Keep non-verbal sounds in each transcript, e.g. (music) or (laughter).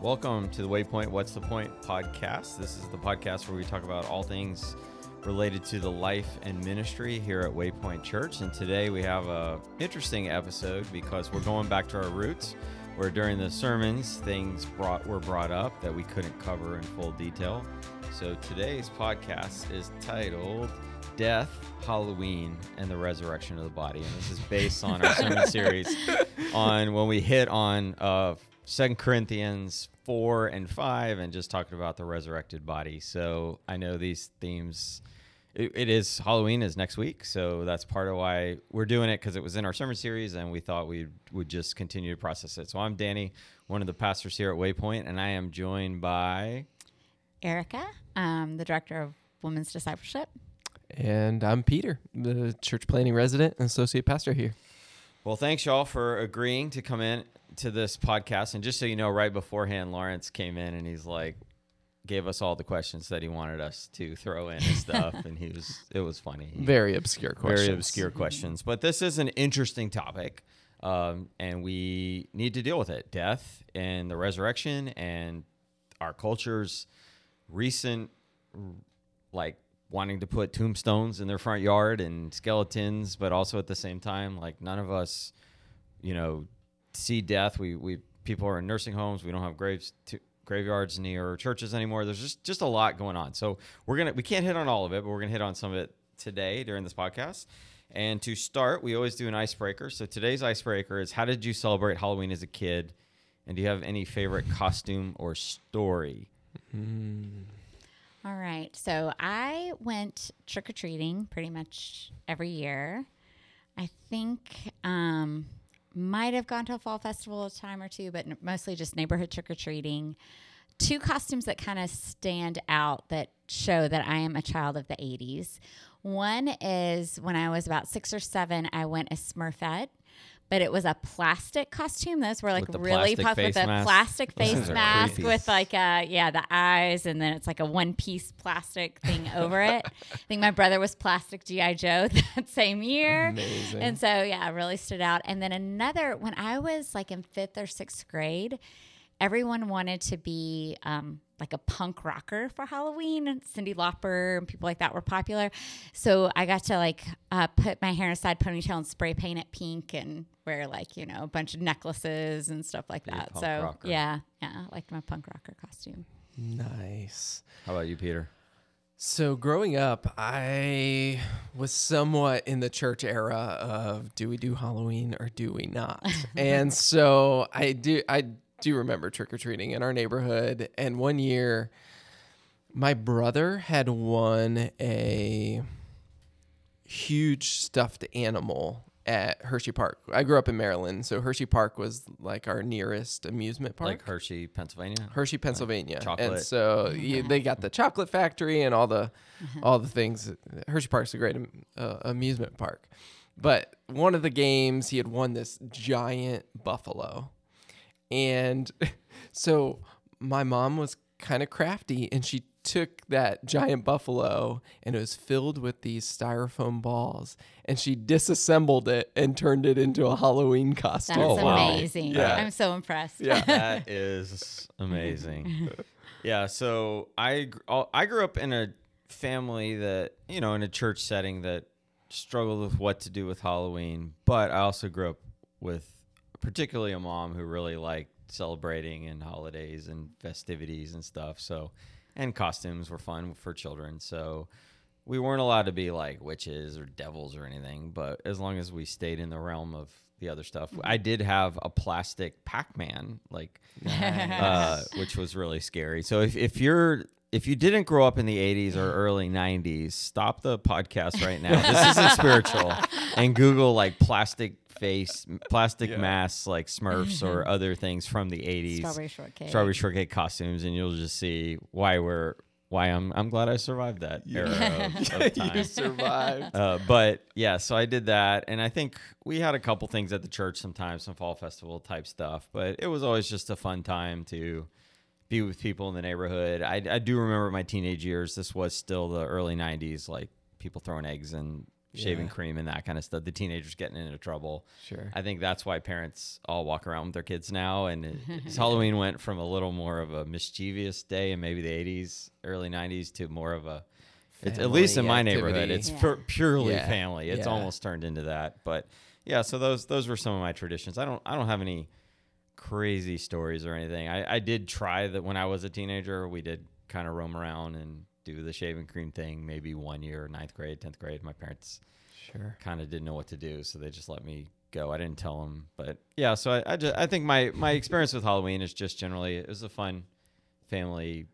Welcome to the Waypoint What's the Point podcast. This is the podcast where we talk about all things related to the life and ministry here at Waypoint Church. And today we have a interesting episode because we're going back to our roots where during the sermons things brought were brought up that we couldn't cover in full detail. So today's podcast is titled Death, Halloween, and the Resurrection of the Body. And this is based on our sermon (laughs) series on when we hit on uh, Second Corinthians 4 and 5 and just talking about the resurrected body. So I know these themes it, it is Halloween is next week, so that's part of why we're doing it because it was in our sermon series, and we thought we would just continue to process it. So I'm Danny, one of the pastors here at Waypoint, and I am joined by Erika, um, the director of women's discipleship. And I'm Peter, the church planning resident and associate pastor here. Well, thanks y'all for agreeing to come in to this podcast. And just so you know, right beforehand, Lawrence came in and he's like, gave us all the questions that he wanted us to throw in and stuff, and he was it was funny. Very obscure questions. Very obscure questions, but this is an interesting topic, um, and we need to deal with it: death and the resurrection, and our culture's recent, like wanting to put tombstones in their front yard and skeletons, but also at the same time, like none of us, you know, see death. We we people are in nursing homes. We don't have graves to, graveyards near churches anymore. There's just just a lot going on. So we're gonna we can't hit on all of it, but we're gonna hit on some of it today during this podcast. And to start, we always do an icebreaker. So today's icebreaker is: How did you celebrate Halloween as a kid? And do you have any favorite costume or story? Mm. All right. So I went trick or treating pretty much every year. I think um, might have gone to a fall festival a time or two, but n- mostly just neighborhood trick or treating. Two costumes that kind of stand out that show that I am a child of the 80s. One is when I was about six or seven, I went as Smurfette. But it was a plastic costume. Those were like really puffed with a mask? plastic face mask creepy. with like uh yeah the eyes and then it's like a one piece plastic thing (laughs) over it. I think my brother was plastic GI Joe (laughs) that same year. Amazing. And so, yeah, it really stood out. And then another, when I was like in fifth or sixth grade, everyone wanted to be um, like a punk rocker for Halloween. And Cyndi Lauper and people like that were popular. So I got to like uh, put my hair in a side ponytail and spray paint it pink and wear like, you know, a bunch of necklaces and stuff like Be that. So, rocker. yeah, yeah, I liked my punk rocker costume. nice. How about you, Peter? So growing up, I was somewhat in the church era of do we do Halloween or do we not? (laughs) and so I do I do you remember trick or treating in our neighborhood. And one year my brother had won a huge stuffed animal at Hershey Park. I grew up in Maryland, so Hershey Park was like our nearest amusement park. Like Hershey, Pennsylvania. Hershey, Pennsylvania. chocolate. And so you, they got the chocolate factory and all the all the things. Hershey Park's a great um, uh, amusement park. But one of the games, he had won this giant buffalo. And (laughs) so my mom was kind of crafty and she took that giant buffalo and it was filled with these styrofoam balls and she disassembled it and turned it into a Halloween costume. That's Oh, wow. amazing. Yeah. I'm so impressed. Yeah. that (laughs) is amazing. (laughs) Yeah, so I I grew up in a family that you know in a church setting that struggled with what to do with Halloween, but I also grew up with particularly a mom who really liked celebrating and holidays and festivities and stuff. So, and costumes were fun for children. So. We weren't allowed to be like witches or devils or anything, but as long as we stayed in the realm of the other stuff, I did have a plastic Pac-Man, like (laughs) uh, which was really scary. So if, if you're if you didn't grow up in the 80s or early 90s, stop the podcast right now. This isn't spiritual. (laughs) And Google like plastic face, plastic Yeah. masks like Smurfs or other things from the 80s. Strawberry shortcake. Strawberry shortcake costumes, and you'll just see why we're why I'm I'm glad I survived that era of, of (laughs) time. you survived. Uh, but yeah, so I did that, and I think we had a couple things at the church sometimes, some fall festival type stuff. But it was always just a fun time to be with people in the neighborhood. I, I do remember my teenage years. This was still the early '90s, like people throwing eggs and shaving Yeah. cream and that kind of stuff. The teenagers getting into trouble. Sure. I think that's why parents all walk around with their kids now. And it, (laughs) Halloween went from a little more of a mischievous day in maybe the 80s, early 90s to more of a, it's, at least in my neighborhood, it's Yeah. pu- purely Yeah. family. It's almost turned into that. But yeah, so those those were some of my traditions. I don't I don't have any crazy stories or anything. I, I did try that when I was a teenager. We did kind of roam around and do the shaving cream thing maybe one year, ninth grade, tenth grade. My parents Sure. kind of didn't know what to do, so they just let me go. I didn't tell them, but yeah. So I I, just, I think my my experience with Halloween is just generally it was a fun family,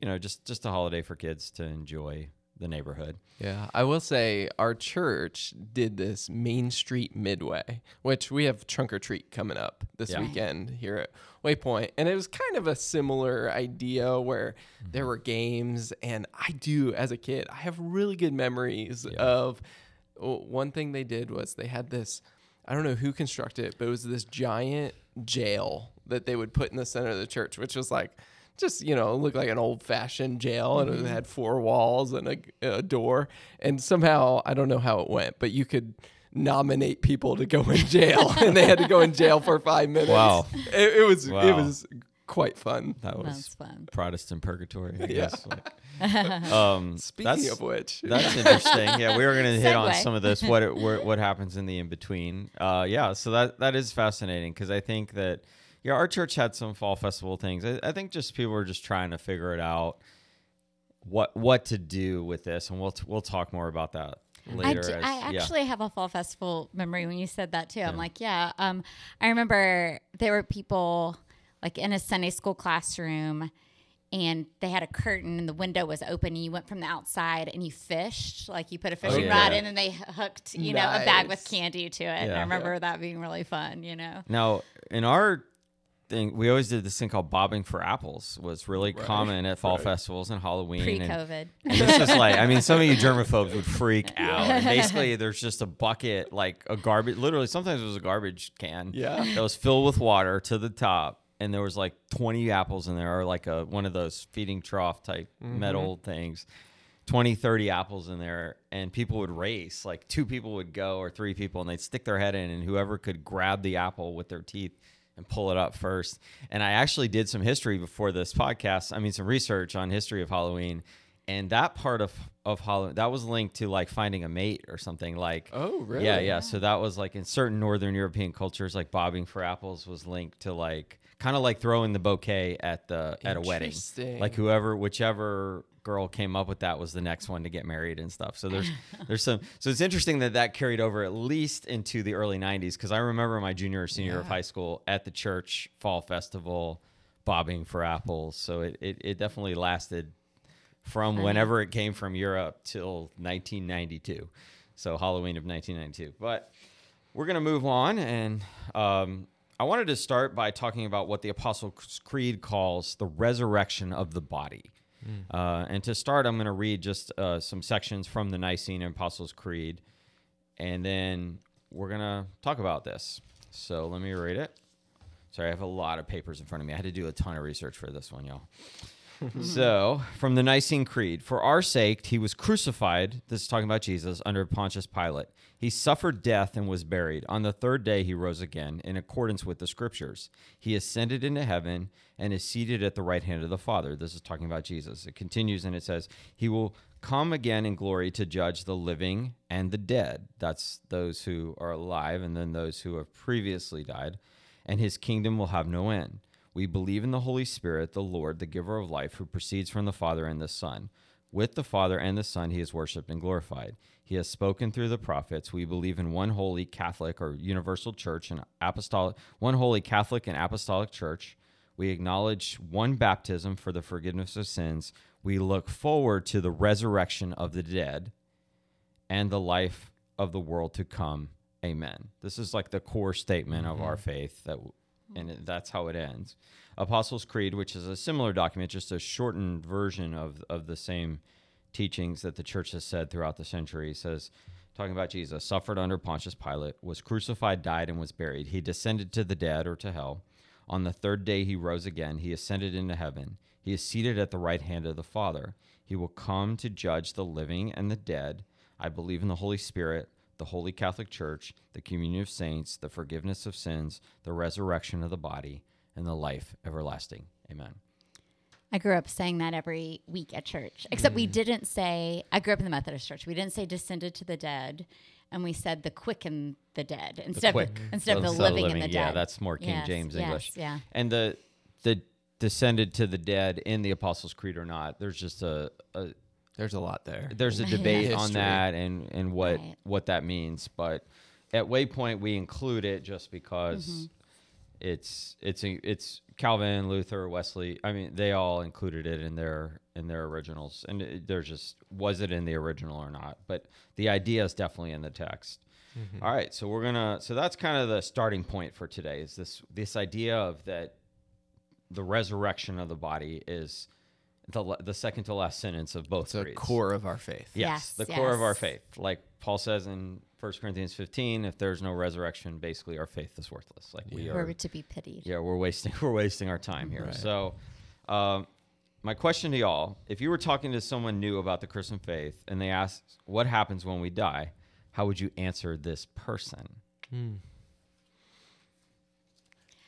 you know, just just a holiday for kids to enjoy the neighborhood. Yeah, I will say our church did this Main Street Midway, which we have trunk or treat coming up this Yeah. weekend here at Waypoint. And it was kind of a similar idea where there mm-hmm. were games. And I do, as a kid, I have really good memories Yeah. of one thing they did was they had this, I don't know who constructed it, but it was this giant jail that they would put in the center of the church, which was like, just you know looked like an old fashioned jail and it had four walls and a, a door and somehow i don't know how it went but you could nominate people to go in jail (laughs) and they had to go in jail for five minutes Wow. it, it was it was quite fun That was That's fun. Protestant purgatory. I Yeah. guess. Like, (laughs) um, speaking that's- of which That's interesting. Yeah, we were going (laughs) to hit on some of this. What it, what happens in the in between? Uh, yeah, so that that is fascinating because I think that yeah, our church had some fall festival things. I, I think just people were just trying to figure it out what what to do with this, and we'll t- we'll talk more about that I, later. d- as- I yeah. actually have a fall festival memory when you said that too. I'm like, yeah. Um, I remember there were people like in a Sunday school classroom, and they had a curtain, and the window was open, and you went from the outside and you fished, like you put a fishing Oh, yeah. rod in, and they hooked, you know, a bag with candy to it. And I remember that being really fun. You know. Now, in our thing, we always did this thing called bobbing for apples. Was really Right, common at fall right. festivals and Halloween. and- Pre-COVID. And this is like, I mean, some of you germaphobes would freak (laughs) out. And basically, there's just a bucket, like a garbage, literally, sometimes it was a garbage can Yeah. that was filled with water to the top. And there was like 20 apples in there, or like a one of those feeding trough type mm-hmm. metal things. 20, 30 apples in there. And people would race. Like two people would go, or three people, and they'd stick their head in, and whoever could grab the apple with their teeth and pull it up first. And I actually did some history before this podcast. I mean, some research on history of Halloween, and that part of of Halloween that was linked to like finding a mate or something. Like, Oh, really? Yeah, yeah. So that was like in certain Northern European cultures, like bobbing for apples was linked to like kind of like throwing the bouquet at the at a wedding. Like whoever, whichever girl came up with that was the next one to get married and stuff. So there's (laughs) there's some. So it's interesting that that carried over at least into the early '90s because I remember my junior or senior year of high school at the church fall festival, bobbing for apples. So it it, it definitely lasted from Funny. whenever it came from Europe till 1992. So Halloween of 1992. But we're going to move on. And um, I wanted to start by talking about what the Apostles' Creed calls the resurrection of the body. Uh, and to start, I'm going to read just uh, some sections from the Nicene Apostles' Creed. And then we're going to talk about this. So let me read it. Sorry, I have a lot of papers in front of me. I had to do a ton of research for this one, y'all. (laughs) so, from the Nicene Creed, for our sake, he was crucified. This is talking about Jesus under Pontius Pilate. He suffered death and was buried. On the third day, he rose again in accordance with the scriptures. He ascended into heaven and is seated at the right hand of the Father. This is talking about Jesus. It continues and it says, He will come again in glory to judge the living and the dead. That's those who are alive and then those who have previously died. And his kingdom will have no end. We believe in the Holy Spirit, the Lord, the giver of life, who proceeds from the Father and the Son. With the Father and the Son, he is worshiped and glorified. He has spoken through the prophets. We believe in one holy Catholic or universal church and apostolic, one holy Catholic and apostolic church. We acknowledge one baptism for the forgiveness of sins. We look forward to the resurrection of the dead and the life of the world to come. Amen. This is like the core statement of mm-hmm. our faith that and it, that's how it ends. Apostles' Creed, which is a similar document, just a shortened version of of the same teachings that the church has said throughout the century, says talking about Jesus, suffered under Pontius Pilate, was crucified, died, and was buried. He descended to the dead or to hell. On the third day he rose again. He ascended into heaven. He is seated at the right hand of the Father. He will come to judge the living and the dead. I believe in the Holy Spirit, the Holy Catholic Church, the communion of saints, the forgiveness of sins, the resurrection of the body, and the life everlasting. Amen. I grew up saying that every week at church, except we mm. didn't say, I grew up in the Methodist church. We didn't say descended to the dead, and we said the quick and the dead instead quick. of the, instead of (laughs) the of living, and the dead. Yeah, that's more King Yes, James yes, English. Yeah. And the the descended to the dead in the Apostles' Creed or not, there's just a, a There's a lot there. there's a (laughs) debate on that and and what Right. what that means. But at Waypoint, we include it just because Mm-hmm. it's it's a, it's Calvin, Luther, Wesley. I mean, they all included it in their in their originals, and there's just was it in the original or not? But the idea is definitely in the text. Mm-hmm. All right, so we're gonna. So that's kind of the starting point for today. Is this this idea of that the resurrection of the body is the the second to last sentence of both It's a creeds. core of our faith. Yes, Yes, the core of our faith. Like Paul says in 1 Corinthians 15, if there's no resurrection, basically our faith is worthless. Like we We're are to be pitied. yeah, we're wasting (laughs) we're wasting our time here. Right. So, um, my question to y'all: If you were talking to someone new about the Christian faith and they asked, "What happens when we die?" How would you answer this person?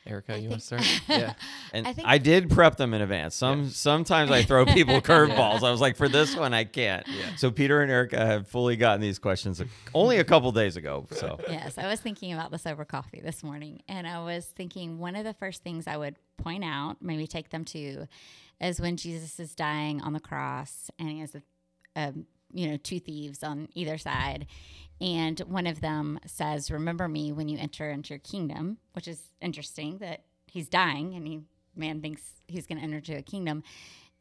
Erika, you want to start? (laughs) yeah. And I, I did prep them in advance. Some sometimes I throw people (laughs) curveballs. I was like, for this one, I can't. Yeah. So Peter and Erika have fully gotten these questions only a couple days ago. So yes, I was thinking about this over coffee this morning, and I was thinking one of the first things I would point out, maybe take them to, is when Jesus is dying on the cross, and he has a, a you know two thieves on either side, and one of them says, "Remember me when you enter into your kingdom," which is interesting that he's dying and he man thinks he's going to enter into a kingdom,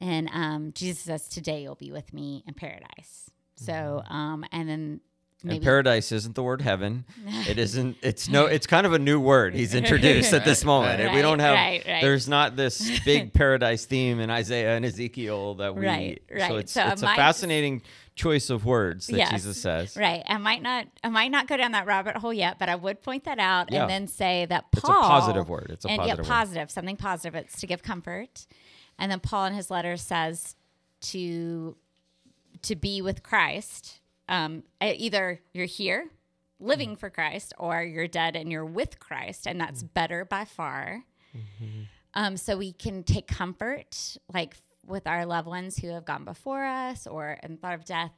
and um, Jesus says, "Today you'll be with me in paradise." So, um, and then and paradise isn't the word heaven. (laughs) It isn't. It's no. It's kind of a new word he's (laughs) introduced at this moment. And we don't have. right, right. There's not this big (laughs) paradise theme in Isaiah and Ezekiel that we. Right, So right. it's So it's a fascinating choice of words that Yes. Jesus says. Right. I might not I might not go down that rabbit hole yet, but I would point that out Yeah. and then say that It's a Paul positive word. It's a and, positive yeah, word. something positive. It's to give comfort. And then Paul in his letter says to to be with Christ. Um, either you're here living for Christ or you're dead and you're with Christ, and that's better by far. Um, so we can take comfort, like with our loved ones who have gone before us or in thought of death,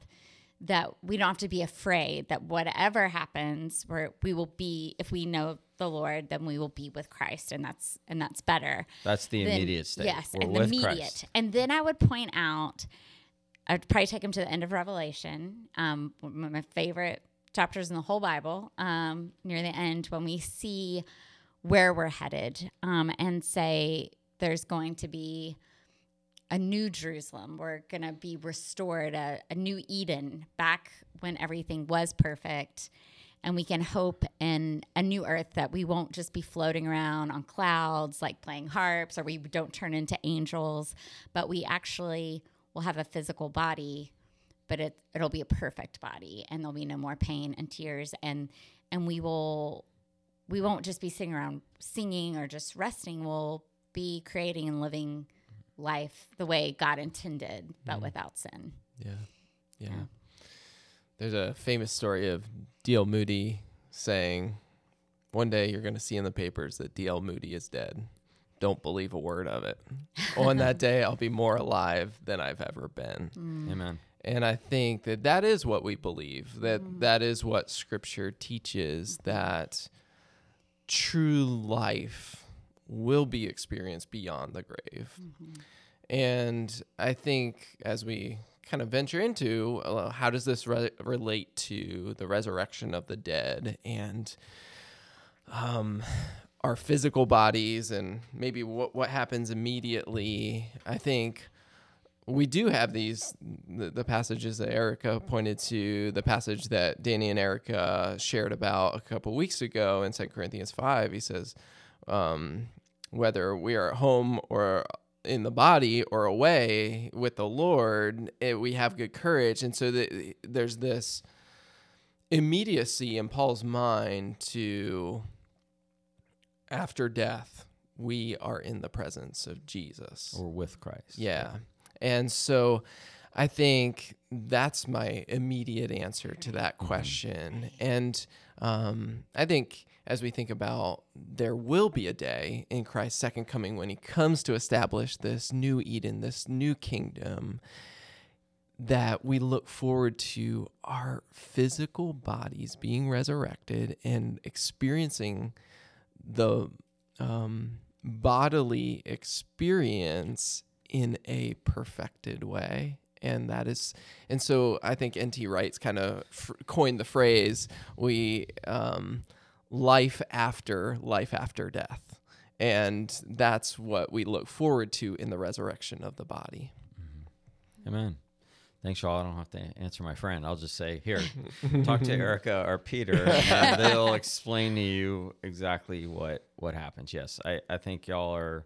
that we don't have to be afraid that whatever happens, where we will be, if we know the Lord, then we will be with Christ, and that's and that's better. That's the Then- immediate state. Yes, We're and the immediate. Christ. And then I would point out, I'd probably take him to the end of Revelation, um, one of my favorite chapters in the whole Bible, um, near the end when we see where we're headed, um, and say there's going to be a new Jerusalem. We're going to be restored, a, a new Eden, back when everything was perfect. And we can hope in a new earth that we won't just be floating around on clouds like playing harps or we don't turn into angels, but we actually will have a physical body, but it, it'll be a perfect body and there'll be no more pain and tears. And, and we will, we won't just be sitting around singing or just resting. We'll be creating and living life the way God intended, but mm. without sin. Yeah. Yeah. Yeah. There's a famous story of D.L. Moody saying, One day you're going to see in the papers that D.L. Moody is dead. Don't believe a word of it. On that (laughs) day, I'll be more alive than I've ever been. Mm. Amen. And I think that that is what we believe. That mm. that is what Scripture teaches. That true life will be experienced beyond the grave. And I think as we kind of venture into uh, how does this re- relate to the resurrection of the dead and um, our physical bodies and maybe what what happens immediately, I think we do have these the, the passages that Erika pointed to, the passage that Danny and Erika shared about a couple weeks ago in 2 Corinthians 5. He says, um, whether we are at home or in the body or away with the Lord, it, we have good courage. And so the, there's this immediacy in Paul's mind to after death, we are in the presence of Jesus. Or with Christ. Yeah. And so I think that's my immediate answer to that question. And um, I think as we think about there will be a day in Christ's second coming when he comes to establish this new Eden, this new kingdom, that we look forward to our physical bodies being resurrected and experiencing the um, bodily experience in a perfected way. And that is and so i think N.T. Wright's kind of coined the phrase we um, life after life after death and that's what we look forward to in the resurrection of the body mm-hmm. Amen. Thanks, y'all. I don't have to answer my friend. I'll just say, here, talk to (laughs) Erika or Peter, and (laughs) they'll explain to you exactly what what happens. Yes, I, I think y'all are.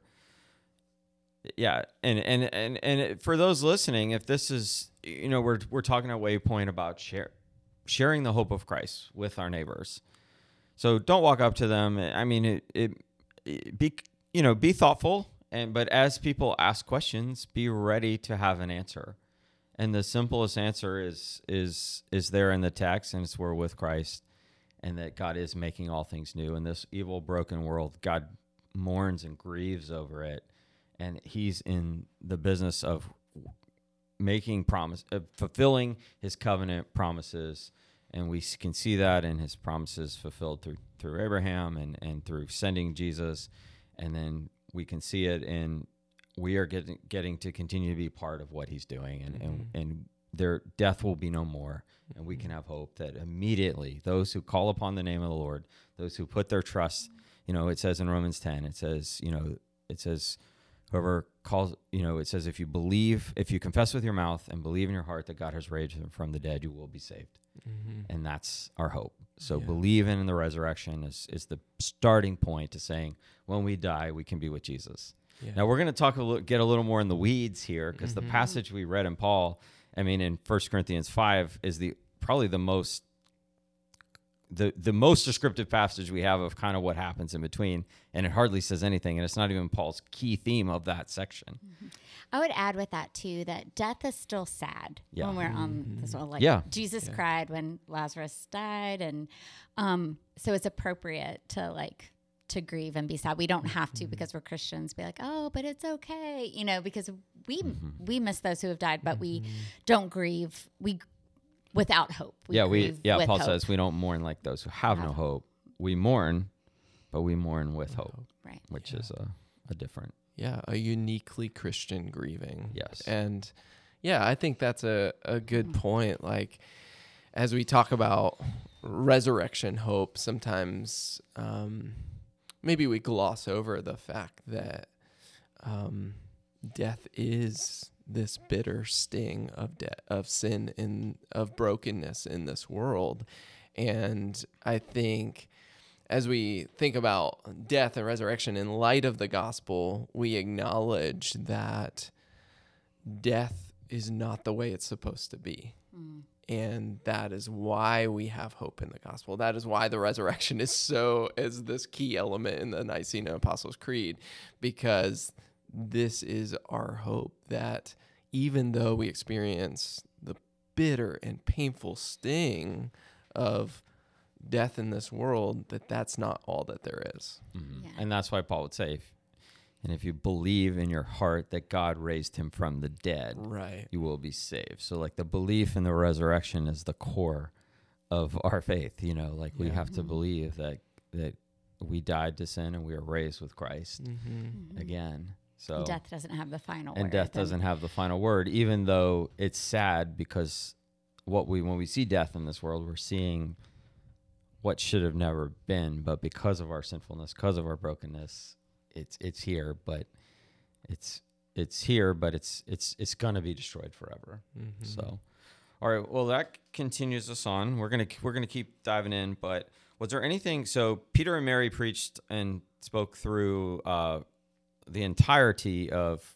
Yeah, and and and and for those listening, if this is, you know, we're we're talking at Waypoint about share, sharing the hope of Christ with our neighbors. So don't walk up to them. I mean, it, it, it be you know be thoughtful, and but as people ask questions, be ready to have an answer. And the simplest answer is is is there in the text and it's we're with christ and that god is making all things new. In this evil broken world god mourns and grieves over it. And he's in the business of making promise uh, fulfilling his covenant promises and we can see that in his promises fulfilled through through abraham and and through sending jesus. And then we can see it in we are getting getting to continue to be part of what he's doing. And and, mm-hmm. and their death will be no more. And we mm-hmm. can have hope that immediately those who call upon the name of the lord those who put their trust you know it says in romans 10 it says you know it says whoever calls you know it says if you believe if you confess with your mouth and believe in your heart that god has raised him from the dead you will be saved and that's our hope so Yeah. believing in the resurrection is is the starting point to saying when we die we can be with jesus Yeah. now we're going to talk a little, get a little more in the weeds here because Mm-hmm. the passage we read in Paul, I mean, in 1 Corinthians five, is the probably the most the the most descriptive passage we have of kind of what happens in between, and it hardly says anything, and it's not even Paul's key theme of that section. Mm-hmm. I would add with that too that death is still sad Yeah. when we're on mm-hmm. this world. Like Yeah. Jesus Yeah. cried when Lazarus died, and um, so it's appropriate to like to grieve and be sad. We don't have to mm-hmm. because we're Christians. Be like, oh, but it's okay, you know, because we we miss those who have died, but we don't grieve. We without hope. yeah, we yeah. Paul hope. says we don't mourn like those who have no hope. We mourn, but we mourn with hope, right. which is a, a different. yeah a uniquely christian grieving Yes. and yeah i think that's a, a good point like as we talk about resurrection hope sometimes um, maybe we gloss over the fact that um, death is this bitter sting of de- of sin in of brokenness in this world and i think as we think about death and resurrection in light of the gospel, we acknowledge that death is not the way it's supposed to be. Mm. And that is why we have hope in the gospel. That is why the resurrection is so is this key element in the Nicene Apostles' Creed, because this is our hope that even though we experience the bitter and painful sting of death in this world that that's not all that there is. Mhm. Yeah. And that's why Paul would say, if, and if you believe in your heart that God raised him from the dead, Right. you will be saved. So like the belief in the resurrection is the core of our faith, you know, like we Yeah. have to believe that that we died to sin and we are raised with Christ Mm-hmm. again. So death doesn't have the final word. and word. death And- doesn't have the final word even though it's sad because what we when we see death in this world we're seeing what should have never been but because of our sinfulness because of our brokenness it's it's here but it's it's here but it's it's it's going to be destroyed forever Mm-hmm. so all right well that continues us on we're going to we're going to keep diving in but was there anything so peter and mary preached and spoke through uh the entirety of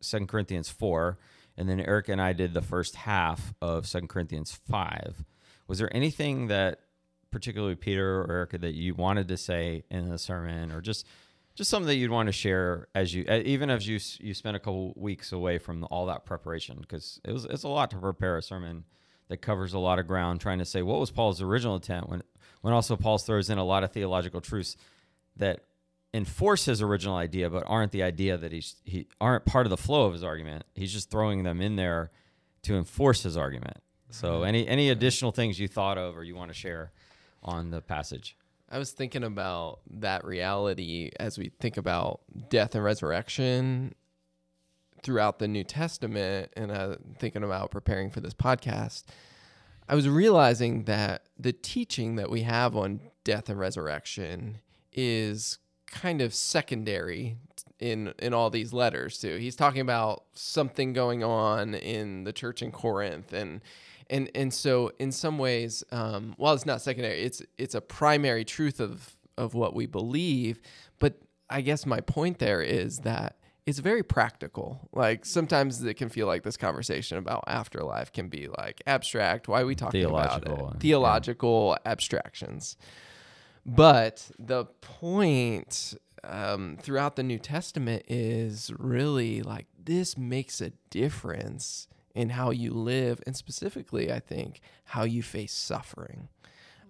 Second Corinthians 4 and then Erika and I did the first half of Second Corinthians 5. Was there anything that particularly Peter or Erika that you wanted to say in the sermon or just just something that you'd want to share as you, uh, even as you you spent a couple weeks away from all that preparation, because it was it's a lot to prepare a sermon that covers a lot of ground, trying to say what was Paul's original intent when when also Paul throws in a lot of theological truths that enforce his original idea, but aren't the idea that he's he aren't part of the flow of his argument. He's just throwing them in there to enforce his argument. So, any any additional things you thought of or you want to share on the passage? I was thinking about that reality as we think about death and resurrection throughout the New Testament, and uh, thinking about preparing for this podcast. I was realizing that the teaching that we have on death and resurrection is kind of secondary in in all these letters too. He's talking about something going on in the church in Corinth and and and so in some ways um, while it's not secondary it's it's a primary truth of of what we believe but I guess my point there is that it's very practical. Like sometimes it can feel like this conversation about afterlife can be like abstract. Why are we talking about Theological, yeah. Theological abstractions. But the point um, throughout the New Testament is really like this makes a difference in how you live, and specifically, I think, how you face suffering.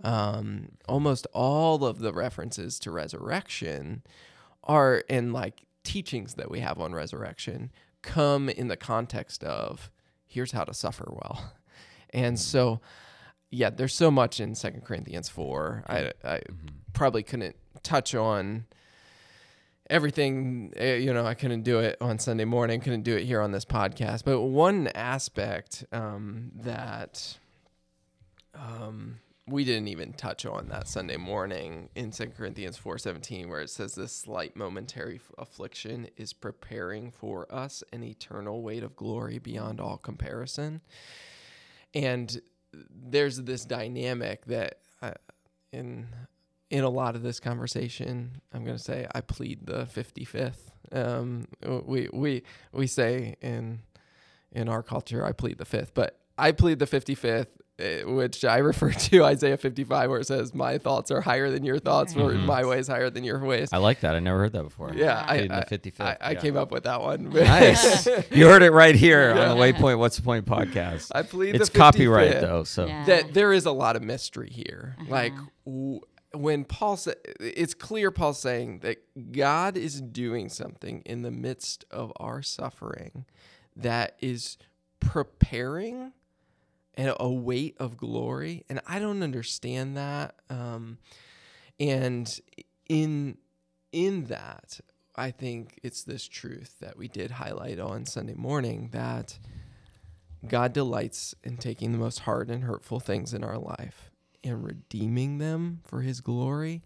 Um, almost all of the references to resurrection are in like teachings that we have on resurrection come in the context of here's how to suffer well. And so, yeah, there's so much in Second Corinthians 4. I, I probably couldn't touch on everything. eh, You know, I couldn't do it on Sunday morning, couldn't do it here on this podcast. But one aspect um, that um, we didn't even touch on that Sunday morning in 2 Corinthians 4:17 where it says this slight momentary affliction is preparing for us an eternal weight of glory beyond all comparison. And there's this dynamic that uh, in in a lot of this conversation, I'm going to say I plead the 55th. Um, we we we say in in our culture I plead the fifth, but I plead the 55th, eh, which I refer (laughs) to Isaiah 55, where it says, "My thoughts are higher than your thoughts, or Mhm. my ways higher than your ways." I like that. I never heard that before. yeah, I, Pleading the I, 55th, I, I yeah. came up with that one. Nice. (laughs) you heard it right here Yeah. on the Waypoint What's the Point podcast. I plead it's the copyright though, so Yeah. that there is a lot of mystery here. Like Uh-huh. w- when Paul said, it's clear Paul's saying that God is doing something in the midst of our suffering that is preparing and a weight of glory. And I don't understand that. Um, and in in that, I think it's this truth that we did highlight on Sunday morning that God delights in taking the most hard and hurtful things in our life and redeeming them for his glory.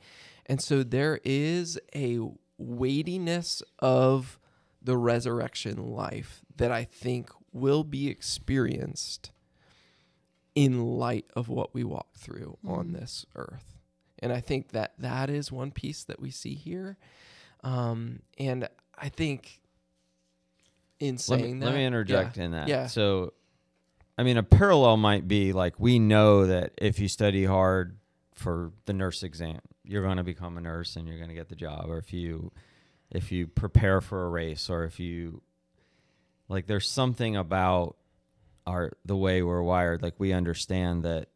And so there is a weightiness of the resurrection life that I think will be experienced in light of what we walk through on this earth. And I think that that is one piece that we see here. Um, and I think in let me, that, let me interject yeah, in that. Yeah. So, I mean, a parallel might be like we know that if you study hard for the nurse exam, you're going to become a nurse and you're going to get the job. Or if you if you prepare for a race, or if you like, there's something about our the way we're wired. Like we understand that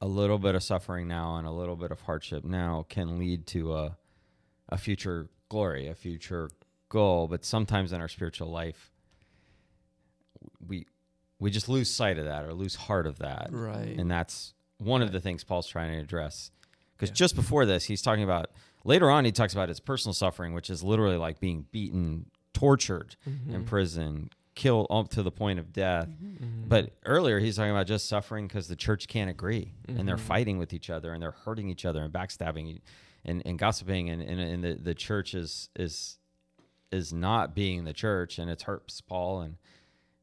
a little bit of suffering now and a little bit of hardship now can lead to a a future glory, a future goal. But sometimes in our spiritual life, we we just lose sight of that or lose heart of that, Right. and that's one of the things Paul's trying to address. Because Yeah. just before this, he's talking about later on. He talks about his personal suffering, which is literally like being beaten, tortured Mm-hmm. in prison, killed up to the point of death. Mm-hmm. But earlier, he's talking about just suffering because the church can't agree and they're Mhm. fighting with each other and they're hurting each other and backstabbing and, and gossiping. And, and, and the, the church is, is, is not being the church and it hurts Paul and,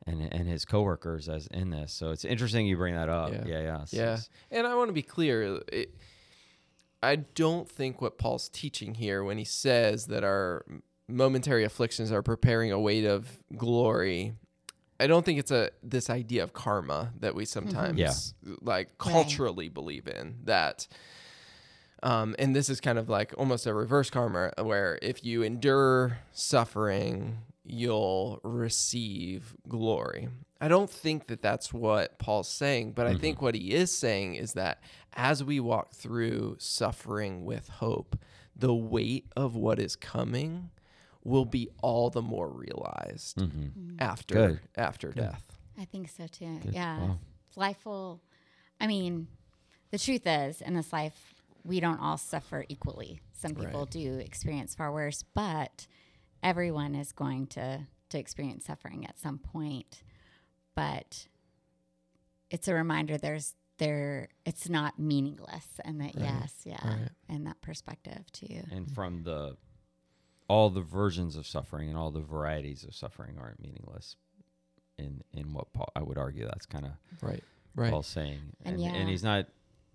and, and his coworkers as in this. So it's interesting you bring that up. Yeah. Yeah. Yeah. So Yeah. And I want to be clear. It, I don't think what Paul's teaching here when he says that our momentary afflictions are preparing a weight of glory. I don't think it's a this idea of karma that we sometimes Yeah. like culturally believe in that Um, and this is kind of like almost a reverse karma, where if you endure suffering, you'll receive glory. I don't think that that's what Paul's saying, but I think what he is saying is that as we walk through suffering with hope, the weight of what is coming will be all the more realized mm-hmm. Mm-hmm. after Good. after death. I think so too. Good. Yeah. Wow. Life will, I mean, the truth is, in this life, we don't all suffer equally. Some people Right. do experience far worse, but everyone is going to, to experience suffering at some point. But it's a reminder there's there it's not meaningless and that Right. yes yeah Right. and that perspective too and from the all the versions of suffering and all the varieties of suffering aren't meaningless in in what Paul I would argue that's kind of Right. Right. Paul's saying And and, yeah. and he's not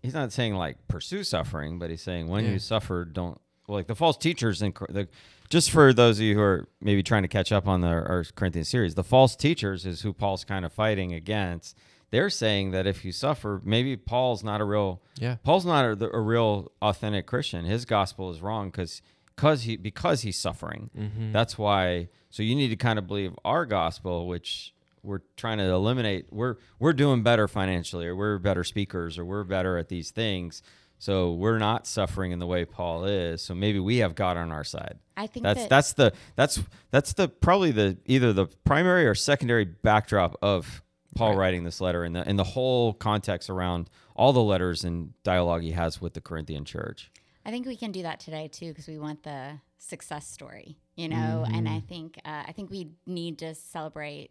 he's not saying like pursue suffering but he's saying when Yeah. you suffer don't well, like the false teachers and the just for those of you who are maybe trying to catch up on the our Corinthian series the false teachers is who Paul's kind of fighting against they're saying that if you suffer maybe Paul's not a real Yeah. Paul's not a, a real authentic Christian. His gospel is wrong because because he because he's suffering. Mm-hmm. That's why. So you need to kind of believe our gospel, which we're trying to eliminate. We're we're doing better financially, or we're better speakers, or we're better at these things. So we're not suffering in the way Paul is. So maybe we have God on our side. i think That's that, that's the that's that's the probably the either the primary or secondary backdrop of Paul Right. writing this letter and the and the whole context around all the letters and dialogue he has with the Corinthian church. I think we can do that today too because we want the success story, you know. And I think uh, I think we need to celebrate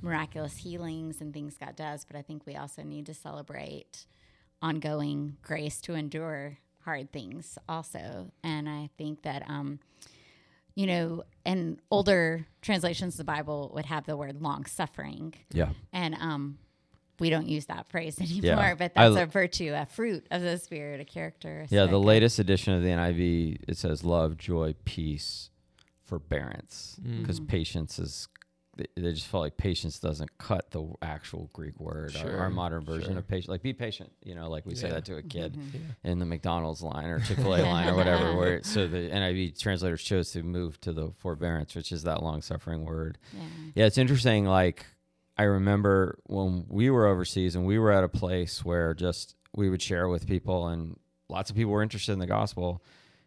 miraculous healings and things God does, but I think we also need to celebrate ongoing grace to endure hard things also. And I think that um, you know, and older translations of the Bible would have the word long suffering, Yeah. and um, we don't use that phrase (laughs) anymore. Yeah. But that's l- a virtue, a fruit of the spirit, a character. Yeah, the latest edition of the NIV it says love, joy, peace, forbearance because Mm. patience is they- they just felt like patience doesn't cut the actual Greek word. Our, our modern version sure. of patient, like be patient, you know, like we say that to a kid. Mm-hmm. in the McDonald's line or Chick Fil A (laughs) line or whatever. Where so the NIV translators chose to move to the forbearance, which is that long suffering word. Yeah. Yeah, it's interesting. Like I remember when we were overseas and we were at a place where just we would share with people, and lots of people were interested in the gospel.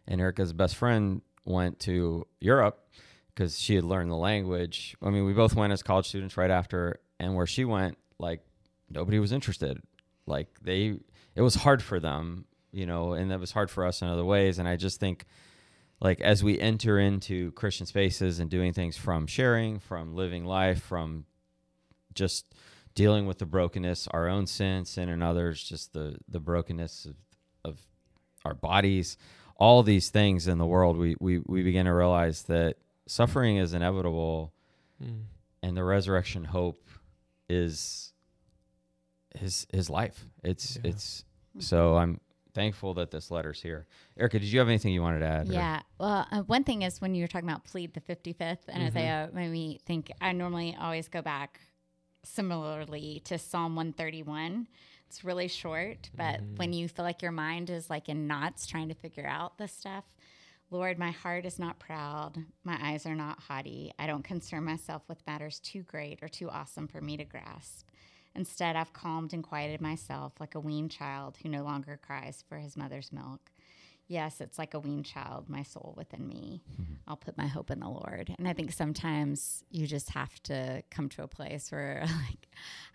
And Erica's best friend went to Europe because she had learned the language. I mean, we both went as college students right after, and where she went, like nobody was interested. Like they, it was hard for them, you know, and that was hard for us in other ways. And I just think, like, as we enter into Christian spaces and doing things from sharing, from living life, from just dealing with the brokenness, our own sin, sin and others, just the the brokenness of, of our bodies, all these things in the world, we we we begin to realize that suffering is inevitable, Mm. and the resurrection hope is his his life. It's Yeah. it's so I'm thankful that this letter's here. Erika, did you have anything you wanted to add? or- Yeah. Well, uh, one thing is when you were talking about plead the 55th and Mm-hmm. Isaiah made me think I normally always go back similarly to Psalm 131. It's really short, but Mm-hmm. when you feel like your mind is like in knots trying to figure out this stuff, Lord, my heart is not proud. My eyes are not haughty. I don't concern myself with matters too great or too awesome for me to grasp. Instead, I've calmed and quieted myself like a weaned child who no longer cries for his mother's milk. Yes, it's like a weaned child, my soul within me. I'll put my hope in the Lord. And I think sometimes you just have to come to a place where, (laughs) like,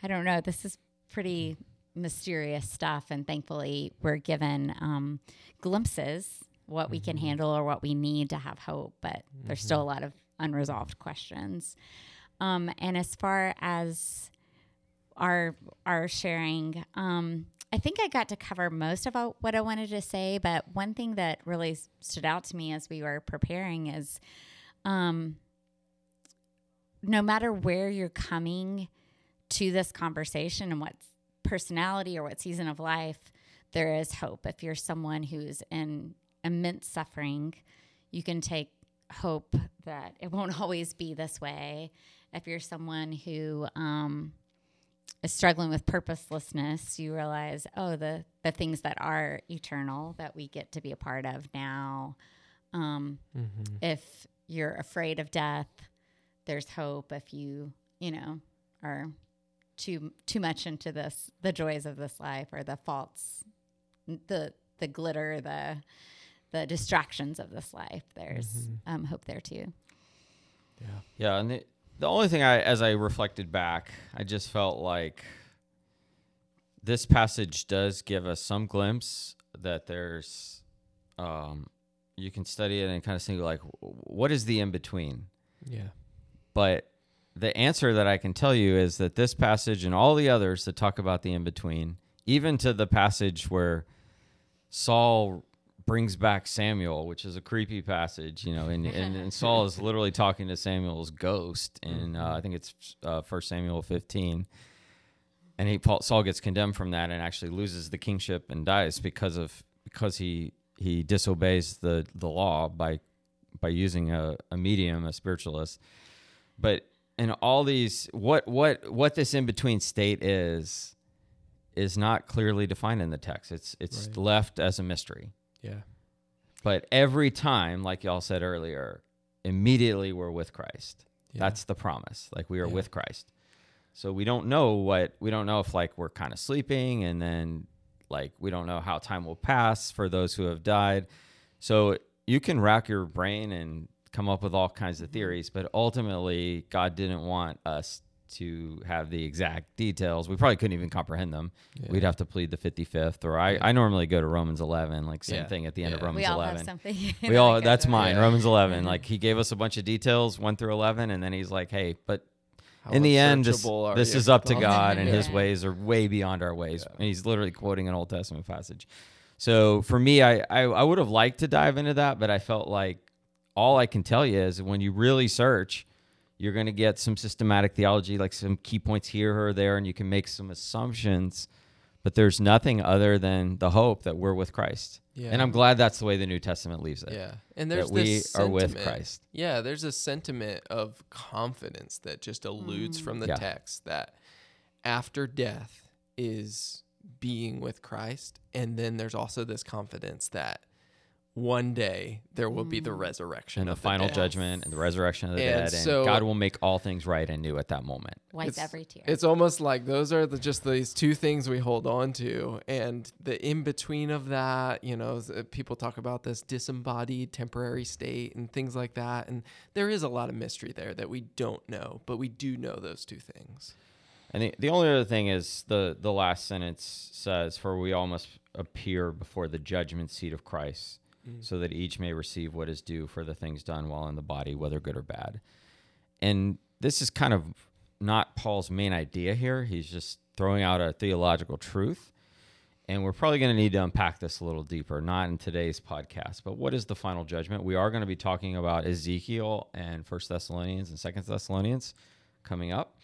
I don't know, this is pretty mysterious stuff. And thankfully, we're given um, glimpses what we can handle or what we need to have hope. But there's still a lot of unresolved questions. Um, and as far as our our sharing. Um, I think I got to cover most of what I wanted to say, but one thing that really stood out to me as we were preparing is, um, no matter where you're coming to this conversation and what personality or what season of life, there is hope. If you're someone who's in immense suffering, you can take hope that it won't (laughs) always be this way. If you're someone who um, struggling with purposelessness, you realize, oh, the the things that are eternal that we get to be a part of now. Um, Mm-hmm. if you're afraid of death, there's hope. If you, you know, are too too much into this, the joys of this life or the faults, the the glitter, the the distractions of this life, there's Mhm. um, hope there too. Yeah. Yeah, and the, the only thing I, as I reflected back, I just felt like this passage does give us some glimpse that there's, um, you can study it and kind of think like, what is the in between? Yeah. But the answer that I can tell you is that this passage and all the others that talk about the in between, even to the passage where Saul brings back Samuel, which is a creepy passage, you know, and, and, and (laughs) Saul is literally talking to Samuel's ghost, and uh, I think it's uh, First Samuel 15. And he Paul, Saul gets condemned from that and actually loses the kingship and dies because of because he he disobeys the the law by by using a, a medium, a spiritualist. But in all these, what what what this in between state is, is not clearly defined in the text. It's it's Right. left as a mystery. Yeah. But every time, like y'all said earlier, immediately we're with Christ. Yeah. That's the promise. Like we are Yeah. with Christ. So we don't know what we don't know if like we're kind of sleeping and then like we don't know how time will pass for those who have died. So you can rack your brain and come up with all kinds Mm-hmm. of theories, but ultimately God didn't want us to have the exact details. We probably couldn't even comprehend them. Yeah. We'd have to plead the 55th or I, I normally go to Romans 11, like same Yeah. thing at the end of Yeah. Romans we all 11 have something. (laughs) we all go that's mine Yeah. romans 11 Mhm. like he gave us a bunch of details 1 through 11 and then he's like hey but How in the end this, this is up to (laughs) god and his ways are way beyond our ways Yeah. and he's literally quoting an old testament passage so for me I, I i would have liked to dive into that but i felt like all i can tell you is when you really search you're going to get some systematic theology like some key points here or there and you can make some assumptions but there's nothing other than the hope that we're with christ Yeah. and i'm glad that's the way the new testament leaves it Yeah. And there's that we this are with Christ. Yeah, there's a sentiment of confidence that just alludes from the mm. Yeah. text that after death is being with Christ. And then there's also this confidence that one day there will be the mm. resurrection and the of final dead. judgment and the resurrection of the And dead, and God will make all things right and new at that moment. Wipes It's- every tear. It's almost like those are the, just these two things we hold on to, and the in between of that, you know, people talk about this disembodied temporary state and things like that, and there is a lot of mystery there that we don't know, but we do know those two things. And the, the only other thing is the the last sentence says, "For we all must appear before the judgment seat of Christ, Mm. so that each may receive what is due for the things done while in the body, whether good or bad." And this is kind of not Paul's main idea here. He's just throwing out a theological truth. And we're probably going to need to unpack this a little deeper, not in today's podcast. But what is the final judgment? We are going to be talking about Ezekiel and First Thessalonians and Second Thessalonians coming up.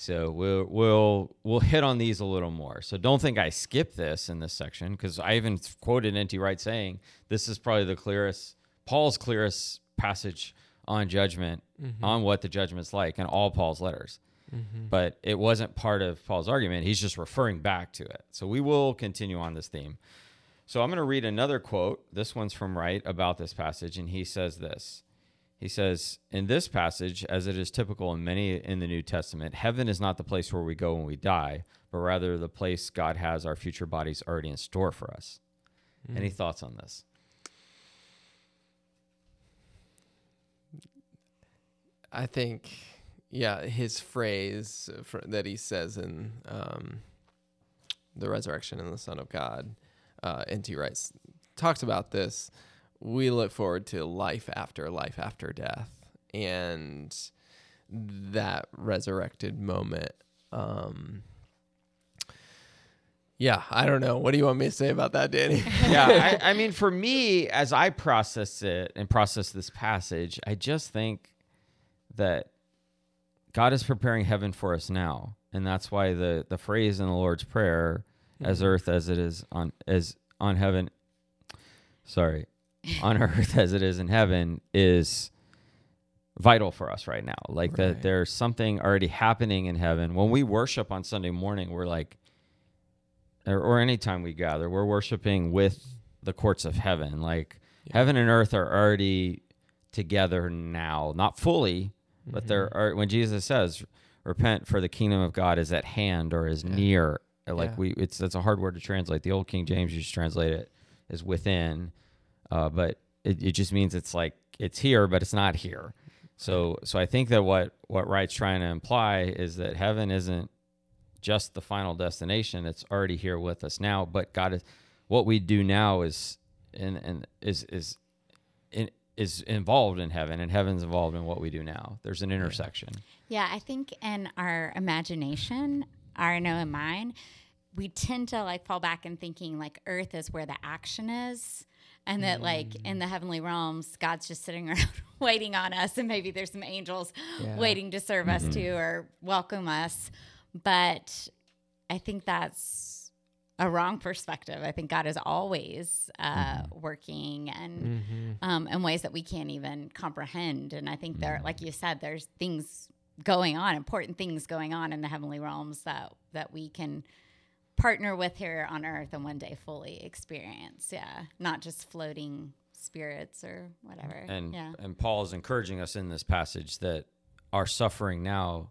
So we'll we'll we'll hit on these a little more. So don't think I skipped this in this section because I even quoted N.T. Wright saying this is probably the clearest Paul's clearest passage on judgment mm-hmm. on what the judgment's like in all Paul's letters. Mm-hmm. But it wasn't part of Paul's argument. He's just referring back to it. So we will continue on this theme. So I'm going to read another quote. This one's from Wright about this passage, and he says this. He says, In this passage, as it is typical in many in the New Testament, heaven is not the place where we go when we die, but rather the place God has our future bodies already in store for us. Any thoughts on this? I think, yeah, his phrase fr- that he says in um, the resurrection and the Son of God, uh, N.T. Wright talks about this. We look forward to life after life after death, and that resurrected moment. Um, yeah, I don't know. What do you want me to say about that, Danny? (laughs) yeah, I, (laughs) I mean, for me, as I process it and process this passage, I just think that God is preparing heaven for us now, and that's why the the phrase in the Lord's Prayer, "As earth as it is on as on heaven," sorry, on earth as it is in heaven, is vital for us right now. Like that there's something already happening in heaven. When we worship on Sunday morning, we're like or, or anytime we gather, we're worshiping with the courts of heaven. Like heaven and earth are already together now, not fully, but they're when Jesus says, "Repent, for the kingdom of God is at hand or is near." uh, Like Yeah. we, it's that's a hard word to translate. The old King James used to translate it is within, uh, but it, it just means it's like it's here, but it's not here. So, so I think that what what Wright's trying to imply is that heaven isn't just the final destination; it's already here with us now. But God is what we do now is and and is is in, is involved in heaven, and heaven's involved in what we do now. There's an intersection. Yeah, I think in our imagination, I know in mine, we tend to like fall back in thinking like Earth is where the action is, and that like mm. in the heavenly realms, God's just sitting (laughs) around waiting on us, and maybe there's some angels Yeah. waiting to serve us too mm-hmm. or welcome us. But I think that's a wrong perspective. I think God is always uh, mm-hmm. working and mm-hmm. um, in ways that we can't even comprehend. And I think there, like you said, there's things going on, important things going on in the heavenly realms that that we can partner with here on earth and one day fully experience. Yeah, not just floating spirits or whatever. And yeah, and Paul is encouraging us in this passage that our suffering now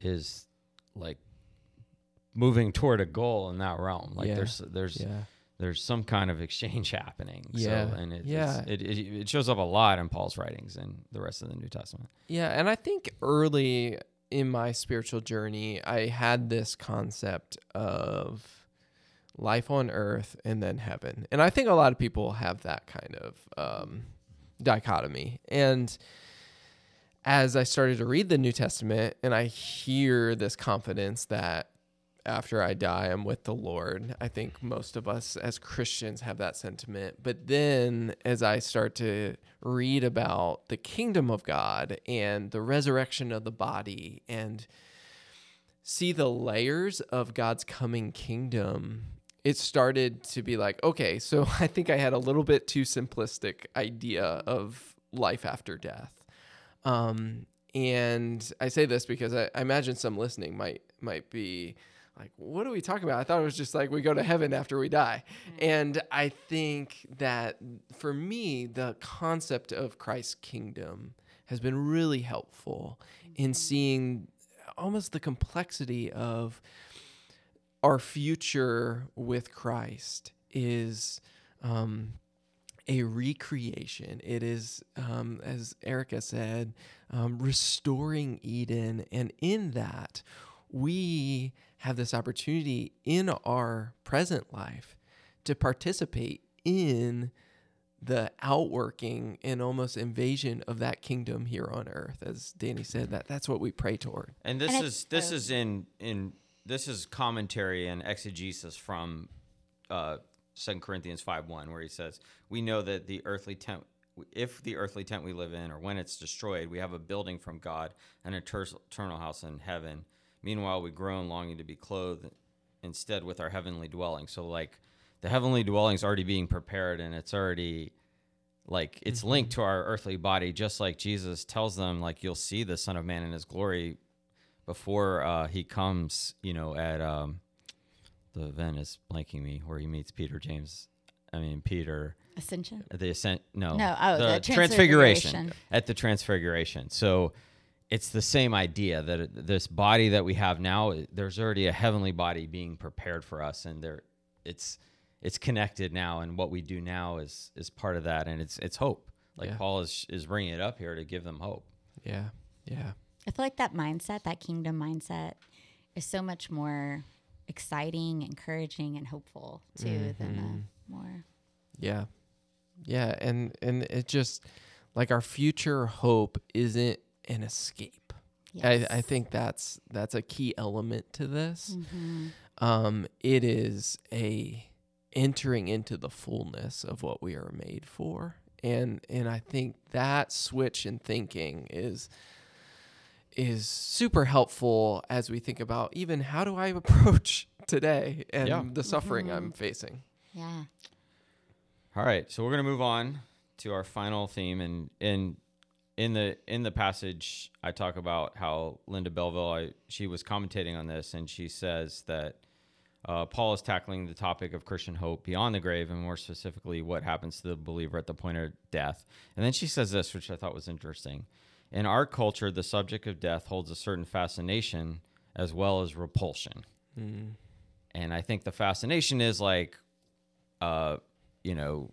is like moving toward a goal in that realm. Like Yeah. there's there's Yeah. there's some kind of exchange (laughs) happening. Yeah. So, and it, Yeah. it, it it shows up a lot in Paul's writings and the rest of the New Testament. Yeah, and I think early in my spiritual journey, I had this concept of life on earth and then heaven. And I think a lot of people have that kind of um, dichotomy. And as I started to read the New Testament and I hear this confidence that after I die, I'm with the Lord. I think most of us as Christians have that sentiment. But then as I start to read about the kingdom of God and the resurrection of the body and see the layers of God's coming kingdom, it started to be like, okay, so (laughs) I think I had a little bit too simplistic idea of life after death. Um, and I say this because I, I imagine some listening might might be like, what are we talking about? I thought it was just like we go to heaven after we die. And I think that for me, the concept of Christ's kingdom has been really helpful in seeing almost the complexity of our future with Christ is um, a recreation. It is, um, as Erika said, um, restoring Eden. And in that, we have this opportunity in our present life to participate in the outworking and almost invasion of that kingdom here on earth as danny said that that's what we pray toward And this And is this oh. is in in this is commentary and exegesis from uh, 2 Corinthians five one, where he says, "We know that the earthly tent, if the earthly tent we live in, or when it's destroyed, we have a building from God, an eter- eternal house in heaven. Meanwhile, we groan, longing to be clothed instead with our heavenly dwelling." So, like, the heavenly dwelling's already being prepared, and it's already like it's linked to our earthly body just like jesus tells them like you'll see the son of man in his glory before uh, he comes you know at um, the event is blanking me where he meets peter james i mean peter ascension. the ascent no No, oh, the transfiguration transfiguration. at the transfiguration so it's the same idea that this body that we have now there's already a heavenly body being prepared for us and there it's it's connected now and what we do now is is part of that and it's it's hope like Yeah. paul is is bringing it up here to give them hope yeah yeah I feel like that mindset, that kingdom mindset, is so much more exciting, encouraging, and hopeful too than the mm-hmm. more. Yeah. Yeah, and and it just like our future hope isn't an escape. Yes. I, I think that's that's a key element to this. Mhm. Um, it is a entering into the fullness of what we are made for. And and I think that switch in thinking is is super helpful as we think about even how do I (laughs) approach today and Yeah. the suffering I'm facing. Yeah. all right so we're going to move on to our final theme and and in the in the passage, I talk about how Linda Belleville I, she was commentating on this, and she says that uh, Paul is tackling the topic of Christian hope beyond the grave, and more specifically, what happens to the believer at the point of death. And then she says this, which I thought was interesting. In our culture, the subject of death holds a certain fascination as well as repulsion. Mm. And I think the fascination is like, uh, you know,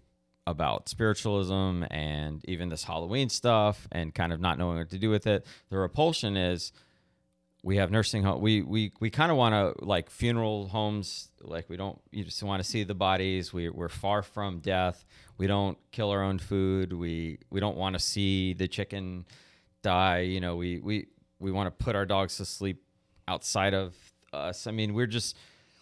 about spiritualism and even this Halloween stuff and kind of not knowing what to do with it. The repulsion is we have nursing home. We we we kind of want to like funeral homes. Like we don't. You just want to see the bodies. We we're far from death. We don't kill our own food. We we don't want to see the chicken die. You know. We we we want to put our dogs to sleep outside of us. I mean, we're just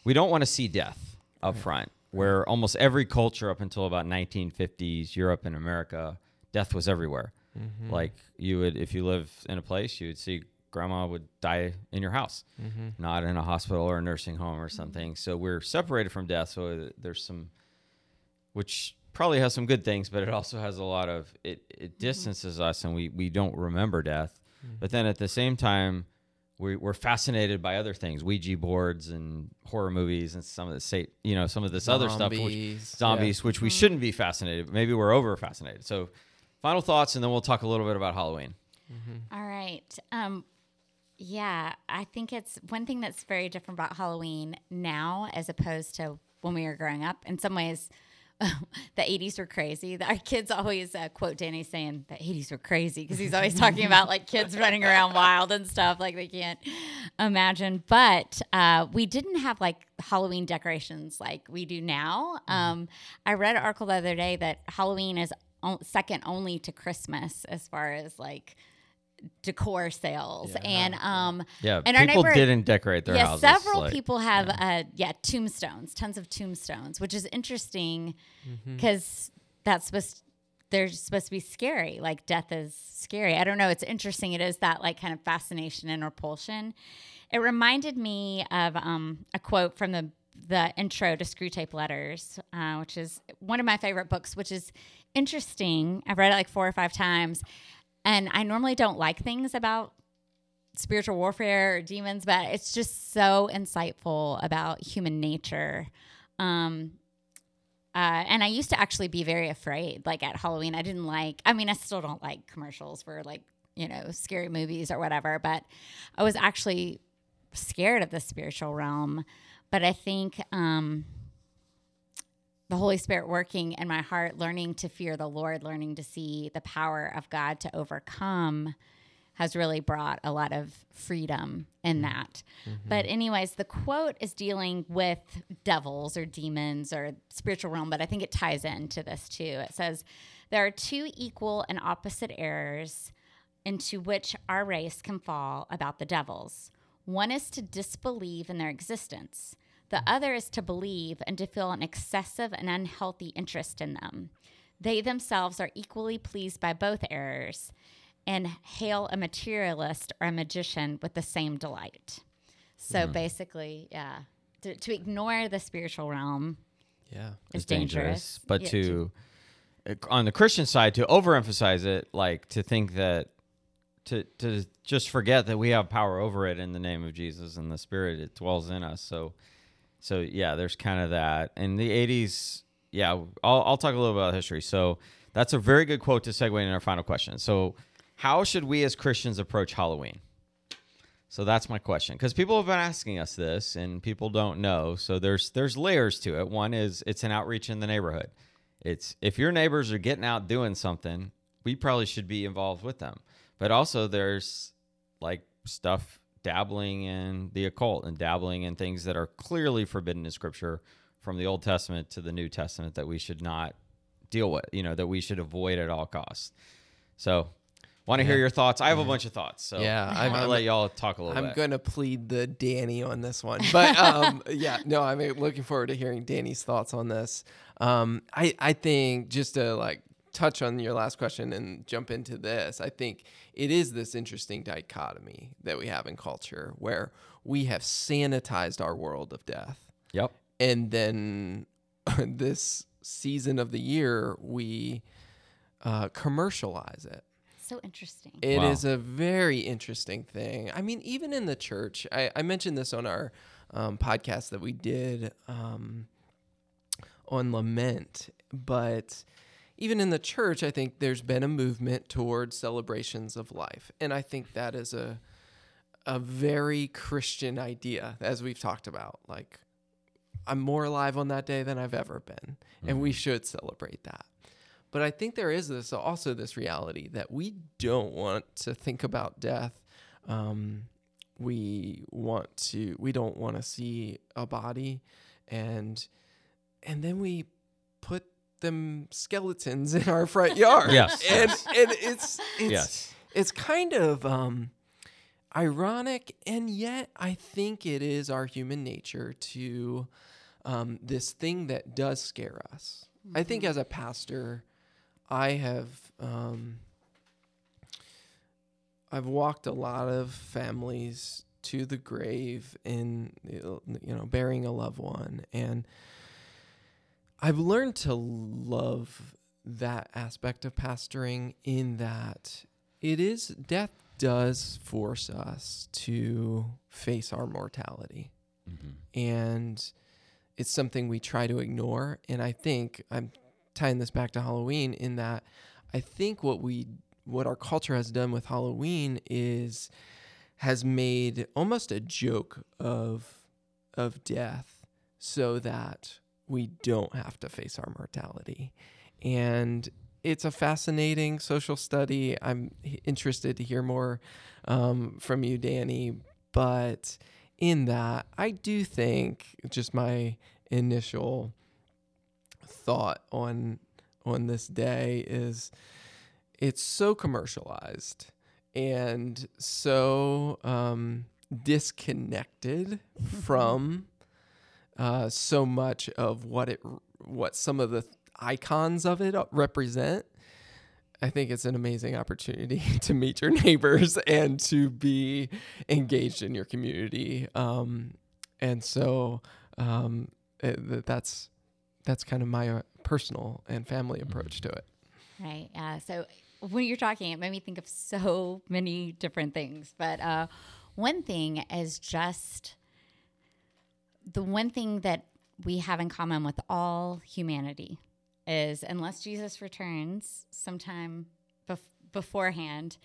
we don't want to see death up front. Where almost every culture up until about 1950s, Europe and America, death was everywhere. Mm-hmm. Like you would, if you live in a place, you would see grandma would die in your house, Mm-hmm. not in a hospital or a nursing home or something. So we're separated from death. So there's some, which probably has some good things, but it also has a lot of it. It distances us, and we we don't remember death. But then at the same time, we, we're fascinated by other things, Ouija boards and horror movies and some of the say, you know, some of this other stuff, which, Zombies, zombies, which we shouldn't be fascinated. But maybe we're over fascinated. So, final thoughts, and then we'll talk a little bit about Halloween. All right. Um, yeah, I think it's one thing that's very different about Halloween now as opposed to when we were growing up. In some ways, (laughs) the 80s were crazy. Our kids always uh, quote Danny saying the 80s were crazy because he's always talking about like kids running around wild and stuff like they can't imagine. But uh, we didn't have like Halloween decorations like we do now. Um, I read an article the other day that Halloween is o- second only to Christmas as far as like decor sales and um Yeah, and our people neighbor- didn't decorate their yeah, houses. several like- people have uh yeah tombstones tons of tombstones which is interesting because that's supposed they're supposed to be scary like death is scary. I don't know it's interesting it is that like kind of fascination and repulsion. It reminded me of um, a quote from the the intro to Screwtape letters uh, which is one of my favorite books which is interesting. I've read it like four or five times and i normally don't like things about spiritual warfare or demons, but it's just so insightful about human nature. Um, uh, and I used to actually be very afraid, like at Halloween. I didn't like, I mean, I still don't like commercials for like, you know, scary movies or whatever, but I was actually scared of the spiritual realm. But I think um, the Holy Spirit working in my heart, learning to fear the Lord, learning to see the power of God to overcome has really brought a lot of freedom in mm-hmm. that. Mm-hmm. But, anyways, the quote is dealing with devils or demons or spiritual realm, but I think it ties into this too. It says, There are two equal and opposite errors into which our race can fall about the devils. One is to disbelieve in their existence. The other is to believe and to feel an excessive and unhealthy interest in them. They themselves are equally pleased by both errors and hail a materialist or a magician with the same delight. So basically, yeah, to, to ignore the spiritual realm Yeah. is It's dangerous, dangerous. but Yeah, to uh, on the Christian side to overemphasize it, like to think that to to just forget that we have power over it in the name of Jesus and the Spirit it dwells in us. So so yeah, there's kind of that. In the 80s, yeah, I'll I'll talk a little about history. So that's a very good quote to segue into our final question. So how should we as Christians approach Halloween? So that's my question because people have been asking us this and people don't know. So there's there's layers to it. One is it's an outreach in the neighborhood. It's if your neighbors are getting out doing something, we probably should be involved with them. But also there's like stuff dabbling in the occult and dabbling in things that are clearly forbidden in scripture from the Old Testament to the New Testament that we should not deal with, you know, that we should avoid at all costs. So want to hear your thoughts? I have a bunch of thoughts. So Yeah, I'm I'm- gonna let y'all talk a little bit. I'm bit. gonna plead the Danny on this one, but (laughs) um, yeah, no, I'm looking forward to hearing Danny's thoughts on this. Um, I I think just to like touch on your last question and jump into this, I think it is this interesting dichotomy that we have in culture where we have sanitized our world of death, Yep. and then (laughs) this season of the year we uh, commercialize it. So interesting. It is Wow. a very interesting thing. I mean, even in the church, I, I mentioned this on our um, podcast that we did um, on lament, but even in the church, I think there's been a movement towards celebrations of life, and I think that is a a very Christian idea, as we've talked about. Like, I'm more alive on that day than I've ever been, and we should celebrate that. But I think there is this also this reality that we don't want to think about death. Um, we want to. We don't want to see a body, and and then we put them skeletons in our front yard. Yes. and and it's it's Yes. it's kind of um, ironic, and yet I think it is our human nature to um, this thing that does scare us. I think as a pastor, I have um, I've walked a lot of families to the grave in you know burying a loved one, and I've learned to love that aspect of pastoring in that it is death does force us to face our mortality. Mm-hmm. And it's something we try to ignore. And i think i'm tying this back to halloween in that i think what we what our culture has done with halloween is has made almost a joke of of death so that we don't have to face our mortality. And it's a fascinating social study. I'm interested to hear more um, from you danny. But in that i do think just my initial thought on on this day is it's so commercialized and so um, disconnected from uh, so much of what it what some of the icons of it represent. I think it's an amazing opportunity (laughs) to meet your neighbors (laughs) and to be engaged in your community. Um, and so um, it, that's that's kind of my uh, personal and family approach to it. Right. Yeah. So when you're talking, it made me think of so many different things. But uh, one thing is just the one thing that we have in common with all humanity is unless Jesus returns sometime bef- beforehand,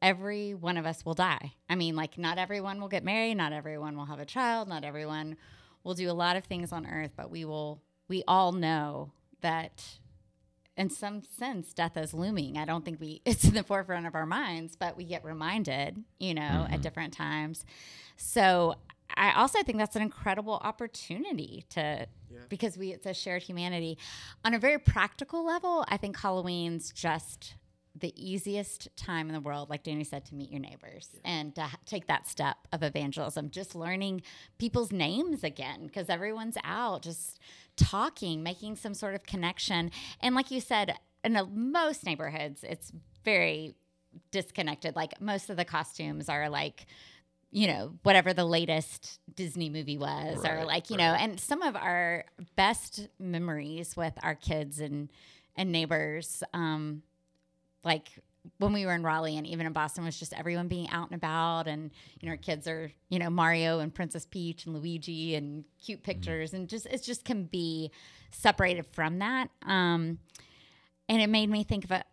every one of us will die. I mean, like, not everyone will get married, not everyone will have a child, not everyone will do a lot of things on earth, but we will, we all know that in some sense death is looming. I don't think we (laughs) it's in the forefront of our minds but we get reminded you know at mm-hmm. different times. So i also think that's an incredible opportunity to because we it's a shared humanity. On a very practical level i think halloween's just the easiest time in the world like danny said to meet your neighbors and to ha- take that step of evangelism just learning people's names again because everyone's out just talking making some sort of connection. And like you said in a, most neighborhoods it's very disconnected. Like most of the costumes are like you know whatever the latest disney movie was or like you know and some of our best memories with our kids and and neighbors um like when we were in Raleigh and even in Boston was just everyone being out and about and you know our kids are you know Mario and Princess Peach and Luigi and cute pictures and just it just can be separated from that um and it made me think of a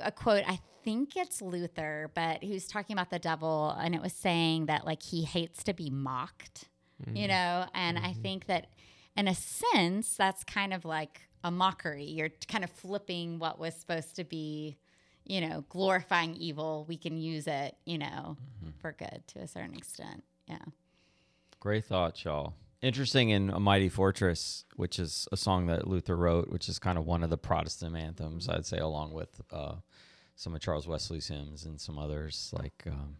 a quote I think it's Luther but he was talking about the devil and it was saying that like he hates to be mocked you mm-hmm. know? And I mm-hmm. think that in a sense that's kind of like a mockery. You're kind of flipping what was supposed to be you know, glorifying evil, we can use it, you know, mm-hmm. for good to a certain extent. Yeah. Great thought, y'all. Interesting in A Mighty Fortress, which is a song that Luther wrote, which is kind of one of the Protestant anthems, I'd say, along with uh, some of Charles Wesley's hymns and some others like um,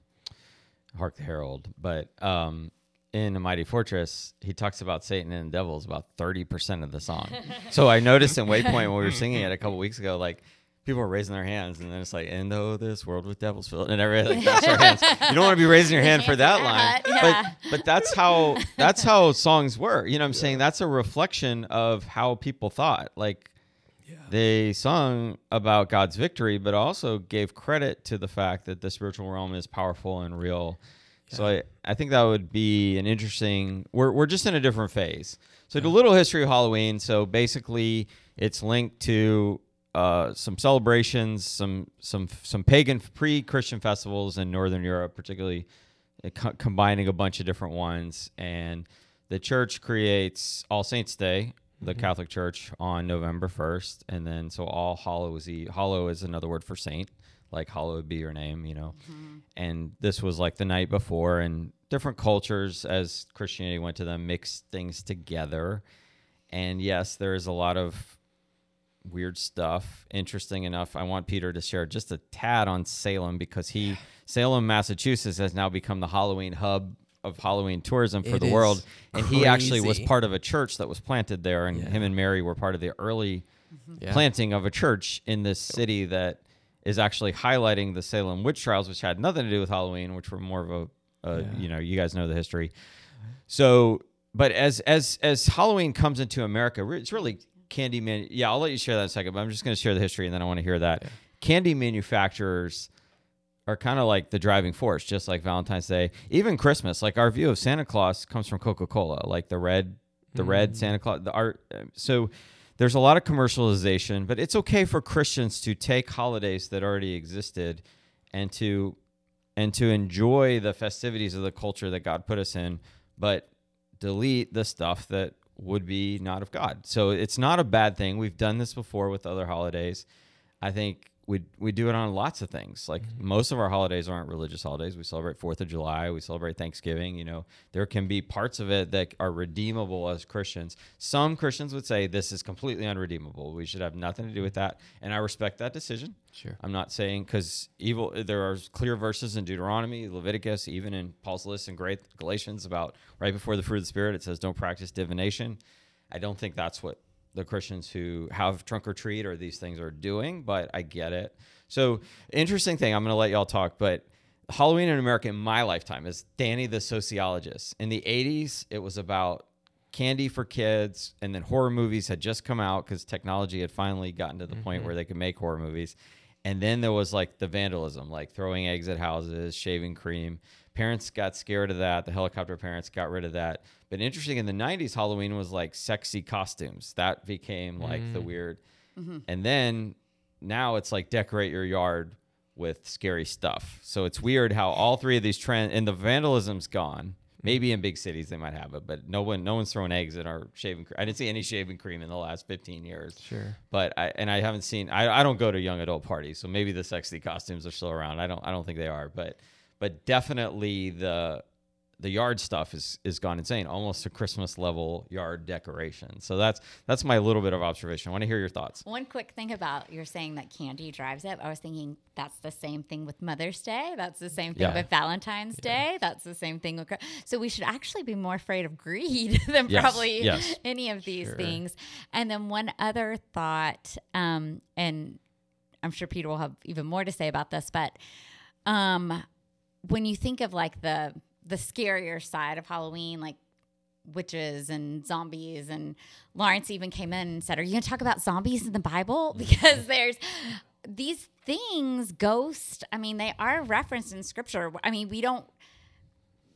Hark the Herald. But um, in A Mighty Fortress, he talks about Satan and the devils about 30% of the song. so I noticed in Waypoint when we were singing it a couple weeks ago, like, People are raising their hands, and then it's like, "And though this world with devils filled," and everybody like that's their hands. You don't want to be raising your hand for that line, Yeah. but but that's how that's how songs were. You know, what I'm saying that's a reflection of how people thought. Like they sung about God's victory, but also gave credit to the fact that the spiritual realm is powerful and real. So I, I think that would be an interesting. We're we're just in a different phase. So the little history of Halloween. So basically, it's linked to uh, some celebrations, some some some pagan pre-Christian festivals in Northern Europe, particularly uh, co- combining a bunch of different ones. And the church creates All Saints Day, the mm-hmm. Catholic Church, on November first, and then so All Hallows Eve. Hollow is another word for saint, like hallowed be your name, you know. Mm-hmm. And this was like the night before, and different cultures as Christianity went to them mixed things together. And yes, there is a lot of weird stuff. Interesting enough, I want Peter to share just a tad on Salem because he Salem, Massachusetts has now become the Halloween hub of Halloween tourism for It the world. And he actually was part of a church that was planted there and Yeah. him and Mary were part of the early Yeah. planting of a church in this city that is actually highlighting the Salem witch trials which had nothing to do with Halloween, which were more of a uh, Yeah. you know, you guys know the history. So, but as as as Halloween comes into America, it's really candy man. Yeah, I'll let you share that in a second. But I'm just going to share the history, and then I want to hear that candy manufacturers are kind of like the driving force, just like Valentine's Day, even Christmas. Like our view of Santa Claus comes from Coca Cola, like the red, the red mm. Santa Claus. The art. Uh, so there's a lot of commercialization, but it's okay for Christians to take holidays that already existed and to and to enjoy the festivities of the culture that God put us in, but delete the stuff that would be not of God. So it's not a bad thing. We've done this before with other holidays. I think we we do it on lots of things. Like mm-hmm. most of our holidays aren't religious holidays. We celebrate Fourth of July. We celebrate Thanksgiving. You know, there can be parts of it that are redeemable as Christians. Some Christians would say this is completely unredeemable. We should have nothing to do with that, and I respect that decision. Sure. I'm not saying because evil. There are clear verses in Deuteronomy, Leviticus, even in Paul's list in Great Galatians about right before the fruit of the spirit. It says don't practice divination. I don't think that's what the Christians who have trunk or treat or these things are doing, but I get it. So interesting thing. I'm going to let y'all talk, but Halloween in America in my lifetime is Danny the sociologist. In the 80s, it was about candy for kids, and then horror movies had just come out because technology had finally gotten to the point mm-hmm. where they could make horror movies. And then there was like the vandalism, like throwing eggs at houses, shaving cream. Parents got scared of that. The helicopter parents got rid of that. But interesting, in the 90s, Halloween was like sexy costumes. That became like the mm. weird. Mm-hmm. And then now it's like decorate your yard with scary stuff. So it's weird how all three of these trends and the vandalism's gone. Mm. Maybe in big cities they might have it, but no one, no one's throwing eggs in our shaving. Cre- I didn't see any shaving cream in the last 15 years. Sure. But I and I haven't seen. I, I don't go to young adult parties, so maybe the sexy costumes are still around. I don't. I don't think they are, but but definitely the the yard stuff is is gone insane, almost a Christmas level yard decoration. So that's that's my little bit of observation. I want to hear your thoughts. One quick thing about you're saying that candy drives it. I was thinking that's the same thing with Mother's Day. That's the same thing Yeah. with Valentine's Day. That's the same thing with. So we should actually be more afraid of greed (laughs) than Yes, probably yes. any of these Sure. things. And then one other thought, um, and I'm sure Peter will have even more to say about this, but um, when you think of like the the scarier side of Halloween, like witches and zombies and Lawrence even came in and said, "Are you going to talk about zombies in the Bible (laughs) because there's these things ghosts. I mean they are referenced in scripture. I mean we don't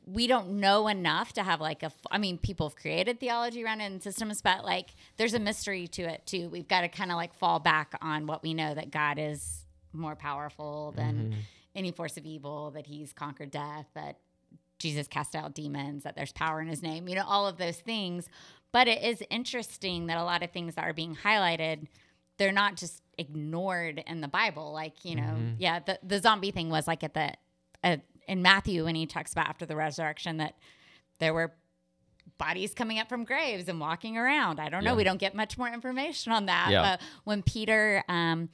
we don't know enough to have like a I mean people have created theology around it and systems but like there's a mystery to it too. We've got to kind of like fall back on what we know that God is more powerful than mm-hmm. Any force of evil, that he's conquered death, that Jesus cast out demons, that there's power in his name, you know, all of those things. But it is interesting that a lot of things that are being highlighted, they're not just ignored in the Bible. Like, you know, yeah, the, the zombie thing was like at the, at, in Matthew when he talks about after the resurrection that there were bodies coming up from graves and walking around. I don't know. Yeah. We don't get much more information on that. Yeah. But when Peter, um,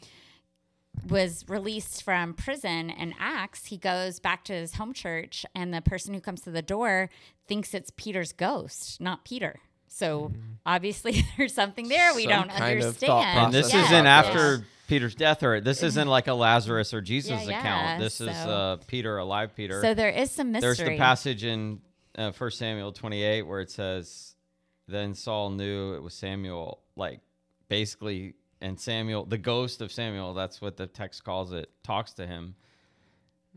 was released from prison in Acts, he goes back to his home church, and the person who comes to the door thinks it's Peter's ghost, not Peter. So obviously, (laughs) there's something there we Some don't kind of understand. And this process isn't after this. Peter's death, or this isn't like a Lazarus or Jesus yeah, account. This is uh, Peter, alive Peter. So there is some mystery. There's the passage in uh, 1 Samuel 28 where it says, Then Saul knew it was Samuel, like basically and Samuel, the ghost of Samuel, that's what the text calls it, talks to him.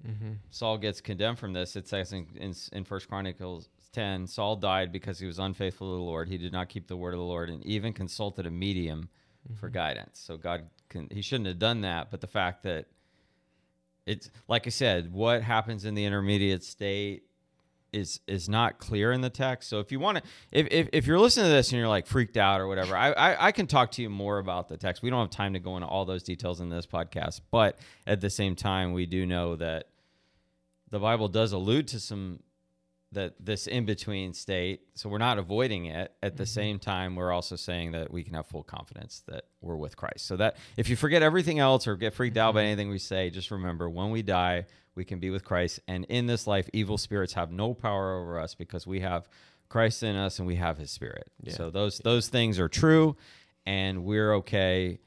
Mm-hmm. Saul gets condemned from this. It says in, in, in 1 Chronicles 10 Saul died because he was unfaithful to the Lord. He did not keep the word of the Lord and even consulted a medium for guidance. So God can, he shouldn't have done that. But the fact that it's, like I said, what happens in the intermediate state is is not clear in the text. So if you want to, if, if, if you're listening to this and you're like freaked out or whatever, I, I I can talk to you more about the text. We don't have time to go into all those details in this podcast, but at the same time, we do know that the Bible does allude to some that this in between state. So we're not avoiding it. At the mm-hmm. same time, we're also saying that we can have full confidence that we're with Christ. So that if you forget everything else or get freaked out by mm-hmm. anything we say, just remember when we die, we can be with Christ. And in this life, evil spirits have no power over us because we have Christ in us and we have his spirit. Yeah. So those those things are true and we're okay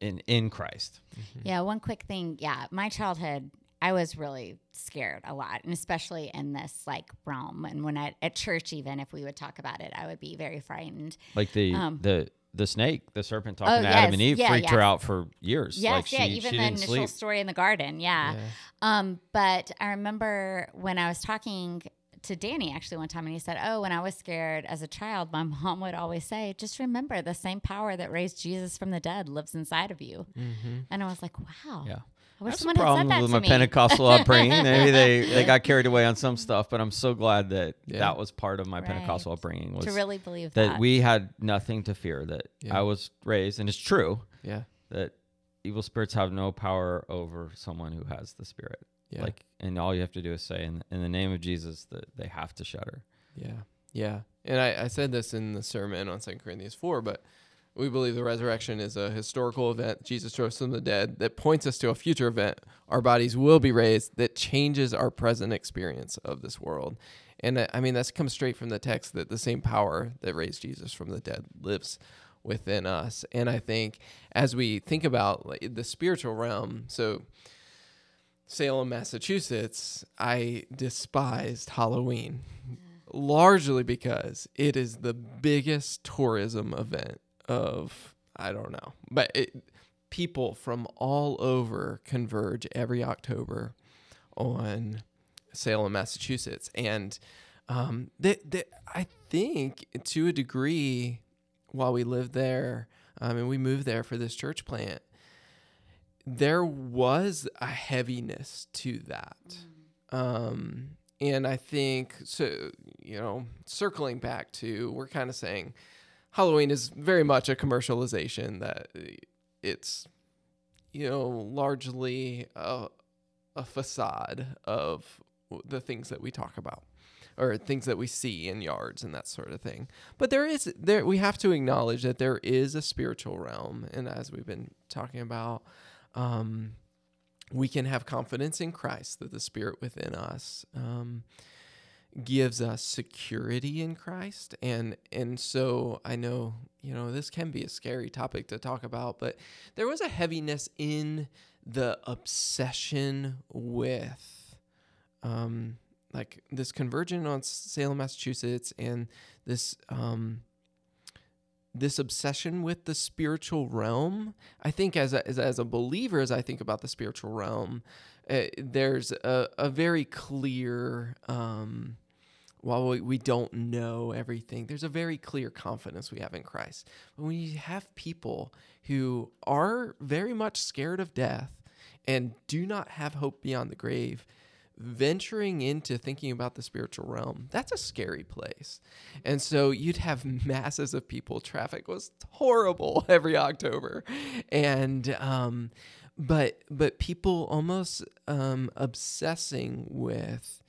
in in Christ. Yeah, one quick thing. Yeah, my childhood, I was really scared a lot, and especially in this like realm. And when I at church, even if we would talk about it, I would be very frightened. Like the Um, the the snake, the serpent talking Oh, to Adam and Eve Yeah, freaked her out for years. Yes, like yeah, even she the initial sleep. story in the garden. Yeah. Yeah. Um, but I remember when I was talking to Danny actually one time, and he said, "Oh, when I was scared as a child, my (laughs) mom would always say, just remember the same power that raised Jesus from the dead lives inside of you." Mm-hmm. And I was like, "Wow, Yeah. I wish That's the someone had said problem that with my me." Pentecostal upbringing. (laughs) Maybe they, they got carried away on some stuff, but I'm so glad that Yeah. that was part of my Pentecostal upbringing was to really believe that, that. we had nothing to fear. That Yeah. I was raised, and it's true Yeah. that evil spirits have no power over someone who has the Spirit. Yeah. Like, and all you have to do is say, in, in the name of Jesus, that they have to shudder. Yeah. Yeah. And I, I said this in the sermon on 2 Corinthians 4, but we believe the resurrection is a historical event. Jesus rose from the dead that points us to a future event. Our bodies will be raised that changes our present experience of this world. And I I mean, that's come straight from the text that the same power that raised Jesus from the dead lives within us. And I think as we think about the spiritual realm, so Salem, Massachusetts, I despised Halloween largely because it is the biggest tourism event of I don't know, but it, people from all over converge every October on Salem, Massachusetts, and um, that that I think to a degree, while we lived there, um, and we moved there for this church plant, there was a heaviness to that. Um, and I think so, you know, circling back to, we're kind of saying Halloween is very much a commercialization that it's, you know, largely a, a facade of the things that we talk about or things that we see in yards and that sort of thing. But there is there we have to acknowledge that there is a spiritual realm and as we've been talking about um we can have confidence in Christ that the spirit within us um gives us security in Christ. And and so I know you know this can be a scary topic to talk about but there was a heaviness in the obsession with um like this conversion on Salem Massachusetts and this um this obsession with the spiritual realm. I think as a, as, as a believer as I think about the spiritual realm uh, there's a, a very clear um while we, we don't know everything, there's a very clear confidence we have in Christ. But when you have people who are very much scared of death and do not have hope beyond the grave, venturing into thinking about the spiritual realm, that's a scary place. And so you'd have (laughs) masses of people. Traffic was horrible (laughs) every October. And, um, but, but people almost um, obsessing with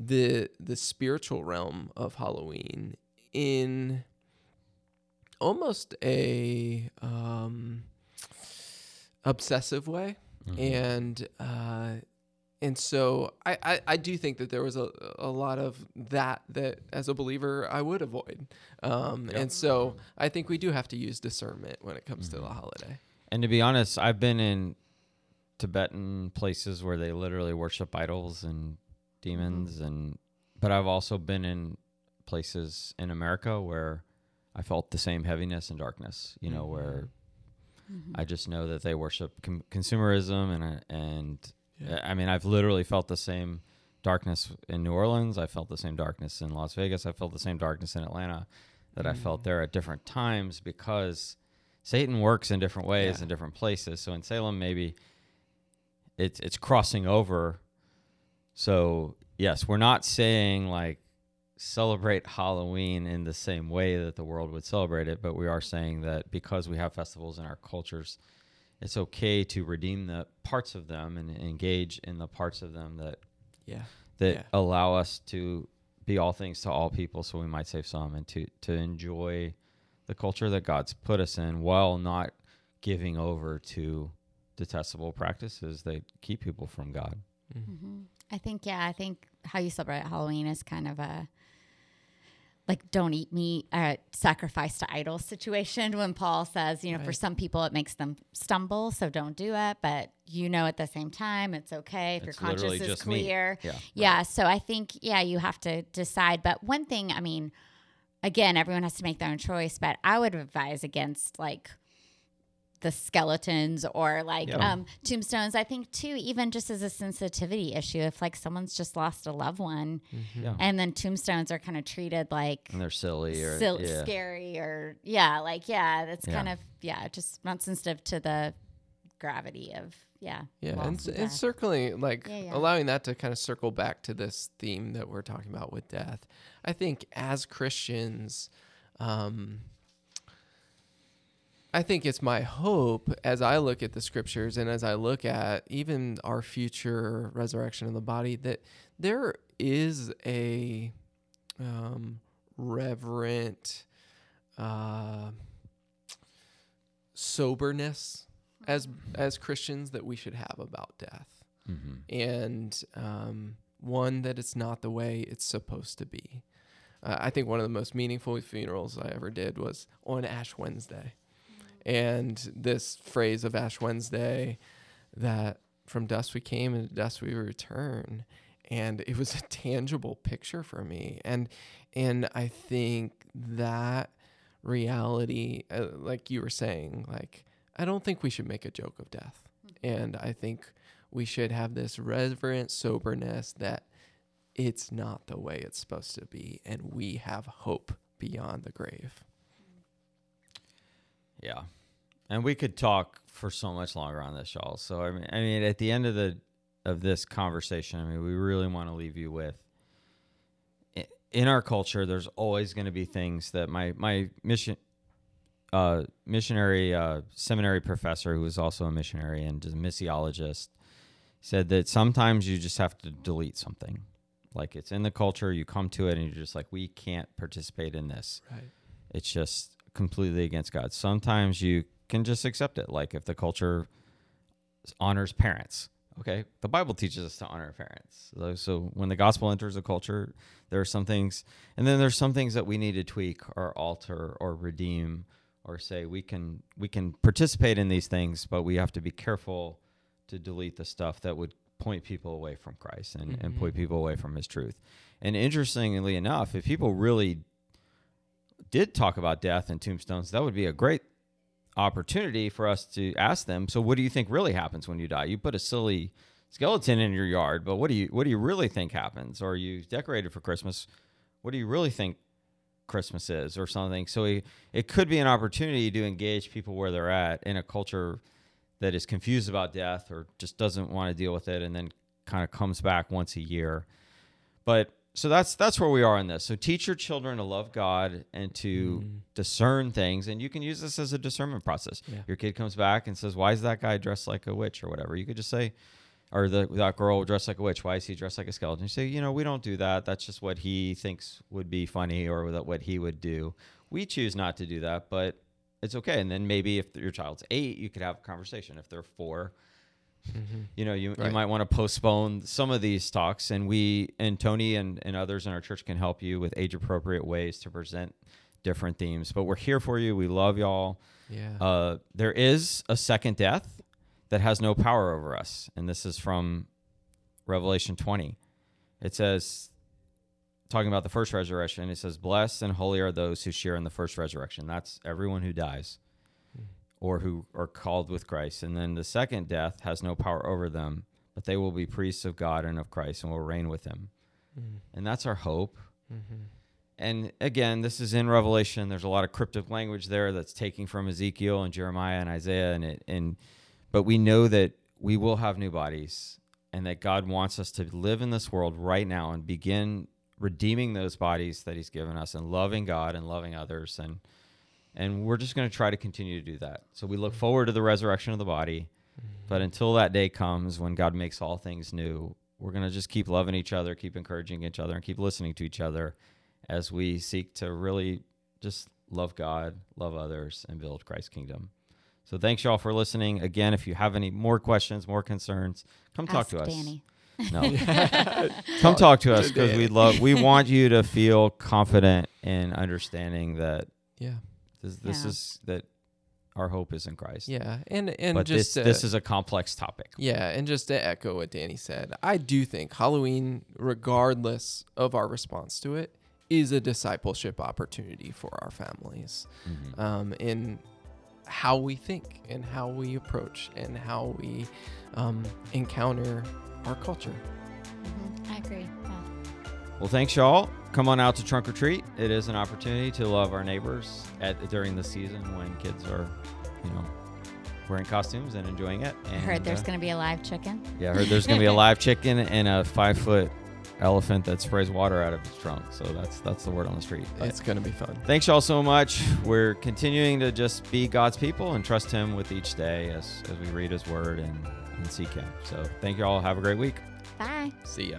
the the spiritual realm of Halloween in almost a um, obsessive way, and uh, and so I, I, I do think that there was a, a lot of that that as a believer I would avoid, um, and so I think we do have to use discernment when it comes to the holiday. And to be honest, I've been in Tibetan places where they literally worship idols and demons mm-hmm. and but I've also been in places in America where I felt the same heaviness and darkness, you know, mm-hmm. where mm-hmm. I just know that they worship com- consumerism and uh, and Yeah. Uh, I mean I've literally felt the same darkness in New Orleans. I felt the same darkness in Las Vegas. I felt the same darkness in Atlanta that I felt mm. there at different times because Satan works in different ways Yeah. in different places. So in Salem, maybe it's it's crossing over. So yes, we're not saying like celebrate Halloween in the same way that the world would celebrate it, but we are saying that because we have festivals in our cultures, it's okay to redeem the parts of them and engage in the parts of them that Yeah. that Yeah. allow us to be all things to all people so we might save some and to to enjoy the culture that God's put us in while not giving over to detestable practices that keep people from God. Hmm I think, yeah, I think how you celebrate Halloween is kind of a like don't eat meat, uh, sacrifice to idols situation. When Paul says, you know, for some people it makes them stumble, so don't do it. But you know, at the same time, it's okay if It's your conscience is meat. clear. Yeah. Yeah. So I think, yeah, you have to decide. But one thing, I mean, again, everyone has to make their own choice, but I would advise against like the skeletons or like Yeah. um, tombstones. I think too, even just as a sensitivity issue, if like someone's just lost a loved one Yeah. and then tombstones are kind of treated like And they're silly or sil- yeah. scary or yeah, like yeah, that's Yeah. kind of yeah, just not sensitive to the gravity of yeah. Yeah, and, and and circling like Yeah, yeah. allowing that to kind of circle back to this theme that we're talking about with death. I think as Christians, um, I think it's my hope as I look at the scriptures and as I look at even our future resurrection of the body that there is a um, reverent uh, soberness as as Christians that we should have about death, Mhm. and um, one that it's not the way it's supposed to be. Uh, I think one of the most meaningful funerals I ever did was on Ash Wednesday, and this phrase of Ash Wednesday that from dust we came and to dust we return. And it was (laughs) a tangible picture for me. And and i think that reality uh, like you were saying like i don't think we should make a joke of death. And i think we should have this reverent soberness that it's not the way it's supposed to be. And we have hope beyond the grave Yeah. And we could talk for so much longer on this, y'all. So I mean I mean at the end of the of this conversation, I mean we really want to leave you with in our culture there's always going to be things that my my mission uh missionary uh seminary professor who was also a missionary and a missiologist said that sometimes you just have to delete something. Like it's in the culture, you come to it and you're just like we can't participate in this right it's just completely against God. Sometimes you can just accept it. Like if the culture honors parents, okay, the Bible teaches us to honor parents. So, so when the gospel enters a culture, there are some things, and then there's some things that we need to tweak or alter or redeem or say we can we can participate in these things, but we have to be careful to delete the stuff that would point people away from Christ and, and point mm-hmm. people away from His truth. And interestingly enough, if people really did talk about death and tombstones, that would be a great opportunity for us to ask them. So, what do you think really happens when you die? You put a silly skeleton in your yard, but what do you what do you really think happens? Or you decorated for Christmas? What do you really think Christmas is, or something? So, it, it could be an opportunity to engage people where they're at in a culture that is confused about death or just doesn't want to deal with it, and then kind of comes back once a year. But so that's that's where we are in this. So teach your children to love God and to mm. discern things, and you can use this as a discernment process. Yeah. Your kid comes back and says, "Why is that guy dressed like a witch or whatever?" You could just say, or the that girl dressed like a witch. Why is he dressed like a skeleton? You say, you know, we don't do that. That's just what he thinks would be funny or that what he would do. We choose not to do that, but it's okay. And then maybe if your child's eight, you could have a conversation. If they're four, you know, you, you might want to postpone some of these talks. And we and Tony and, and others in our church can help you with age appropriate ways to present different themes. But we're here for you. We love y'all. yeah Uh, there is a second death that has no power over us. And this is from Revelation 20. It says, talking about the first resurrection, it says, Blessed and holy are those who share in the first resurrection. That's everyone who dies or who are called with Christ. And then the second death has no power over them, but they will be priests of God and of Christ and will reign with him. And that's our hope. Mm-hmm. And again, this is in Revelation. There's a lot of cryptic language there that's taking from Ezekiel and Jeremiah and Isaiah and it and but we know that we will have new bodies and that God wants us to live in this world right now and begin redeeming those bodies that he's given us and loving God and loving others and and we're just going to try to continue to do that. So we look forward to the resurrection of the body, but mm-hmm. until that day comes when God makes all things new, we're going to just keep loving each other, keep encouraging each other and keep listening to each other as we seek to really just love God, love others and build Christ's kingdom. So thanks y'all for listening. Again, if you have any more questions, more concerns, come talk Ask to us. Danny. No. (laughs) (laughs) Come talk to us because we love. We want you to feel confident in understanding that Yeah. This, this Yeah. is that our hope is in Christ. Yeah. And and but just this to- this is a complex topic. Yeah, and just to echo what Danny said, I do think Halloween, regardless of our response to it, is a discipleship opportunity for our families Mhm. um, in how we think and how we approach and how we um, encounter our culture. Mhm, I agree. Yeah. Well, thanks y'all. Come on out to trunk or treat. It is an opportunity to love our neighbors at during the season when kids are, you know, wearing costumes and enjoying it. I And, heard there's uh, going to be a live chicken. Yeah, I heard there's gonna be a (laughs) live chicken and a five foot elephant that sprays water out of its trunk. So that's that's the word on the street. But It's going to be fun. thanks y'all so much. We're continuing to just be God's people and trust Him with each day as as we read His Word and, and seek Him. So thank you all. Have a great week. Bye. See ya.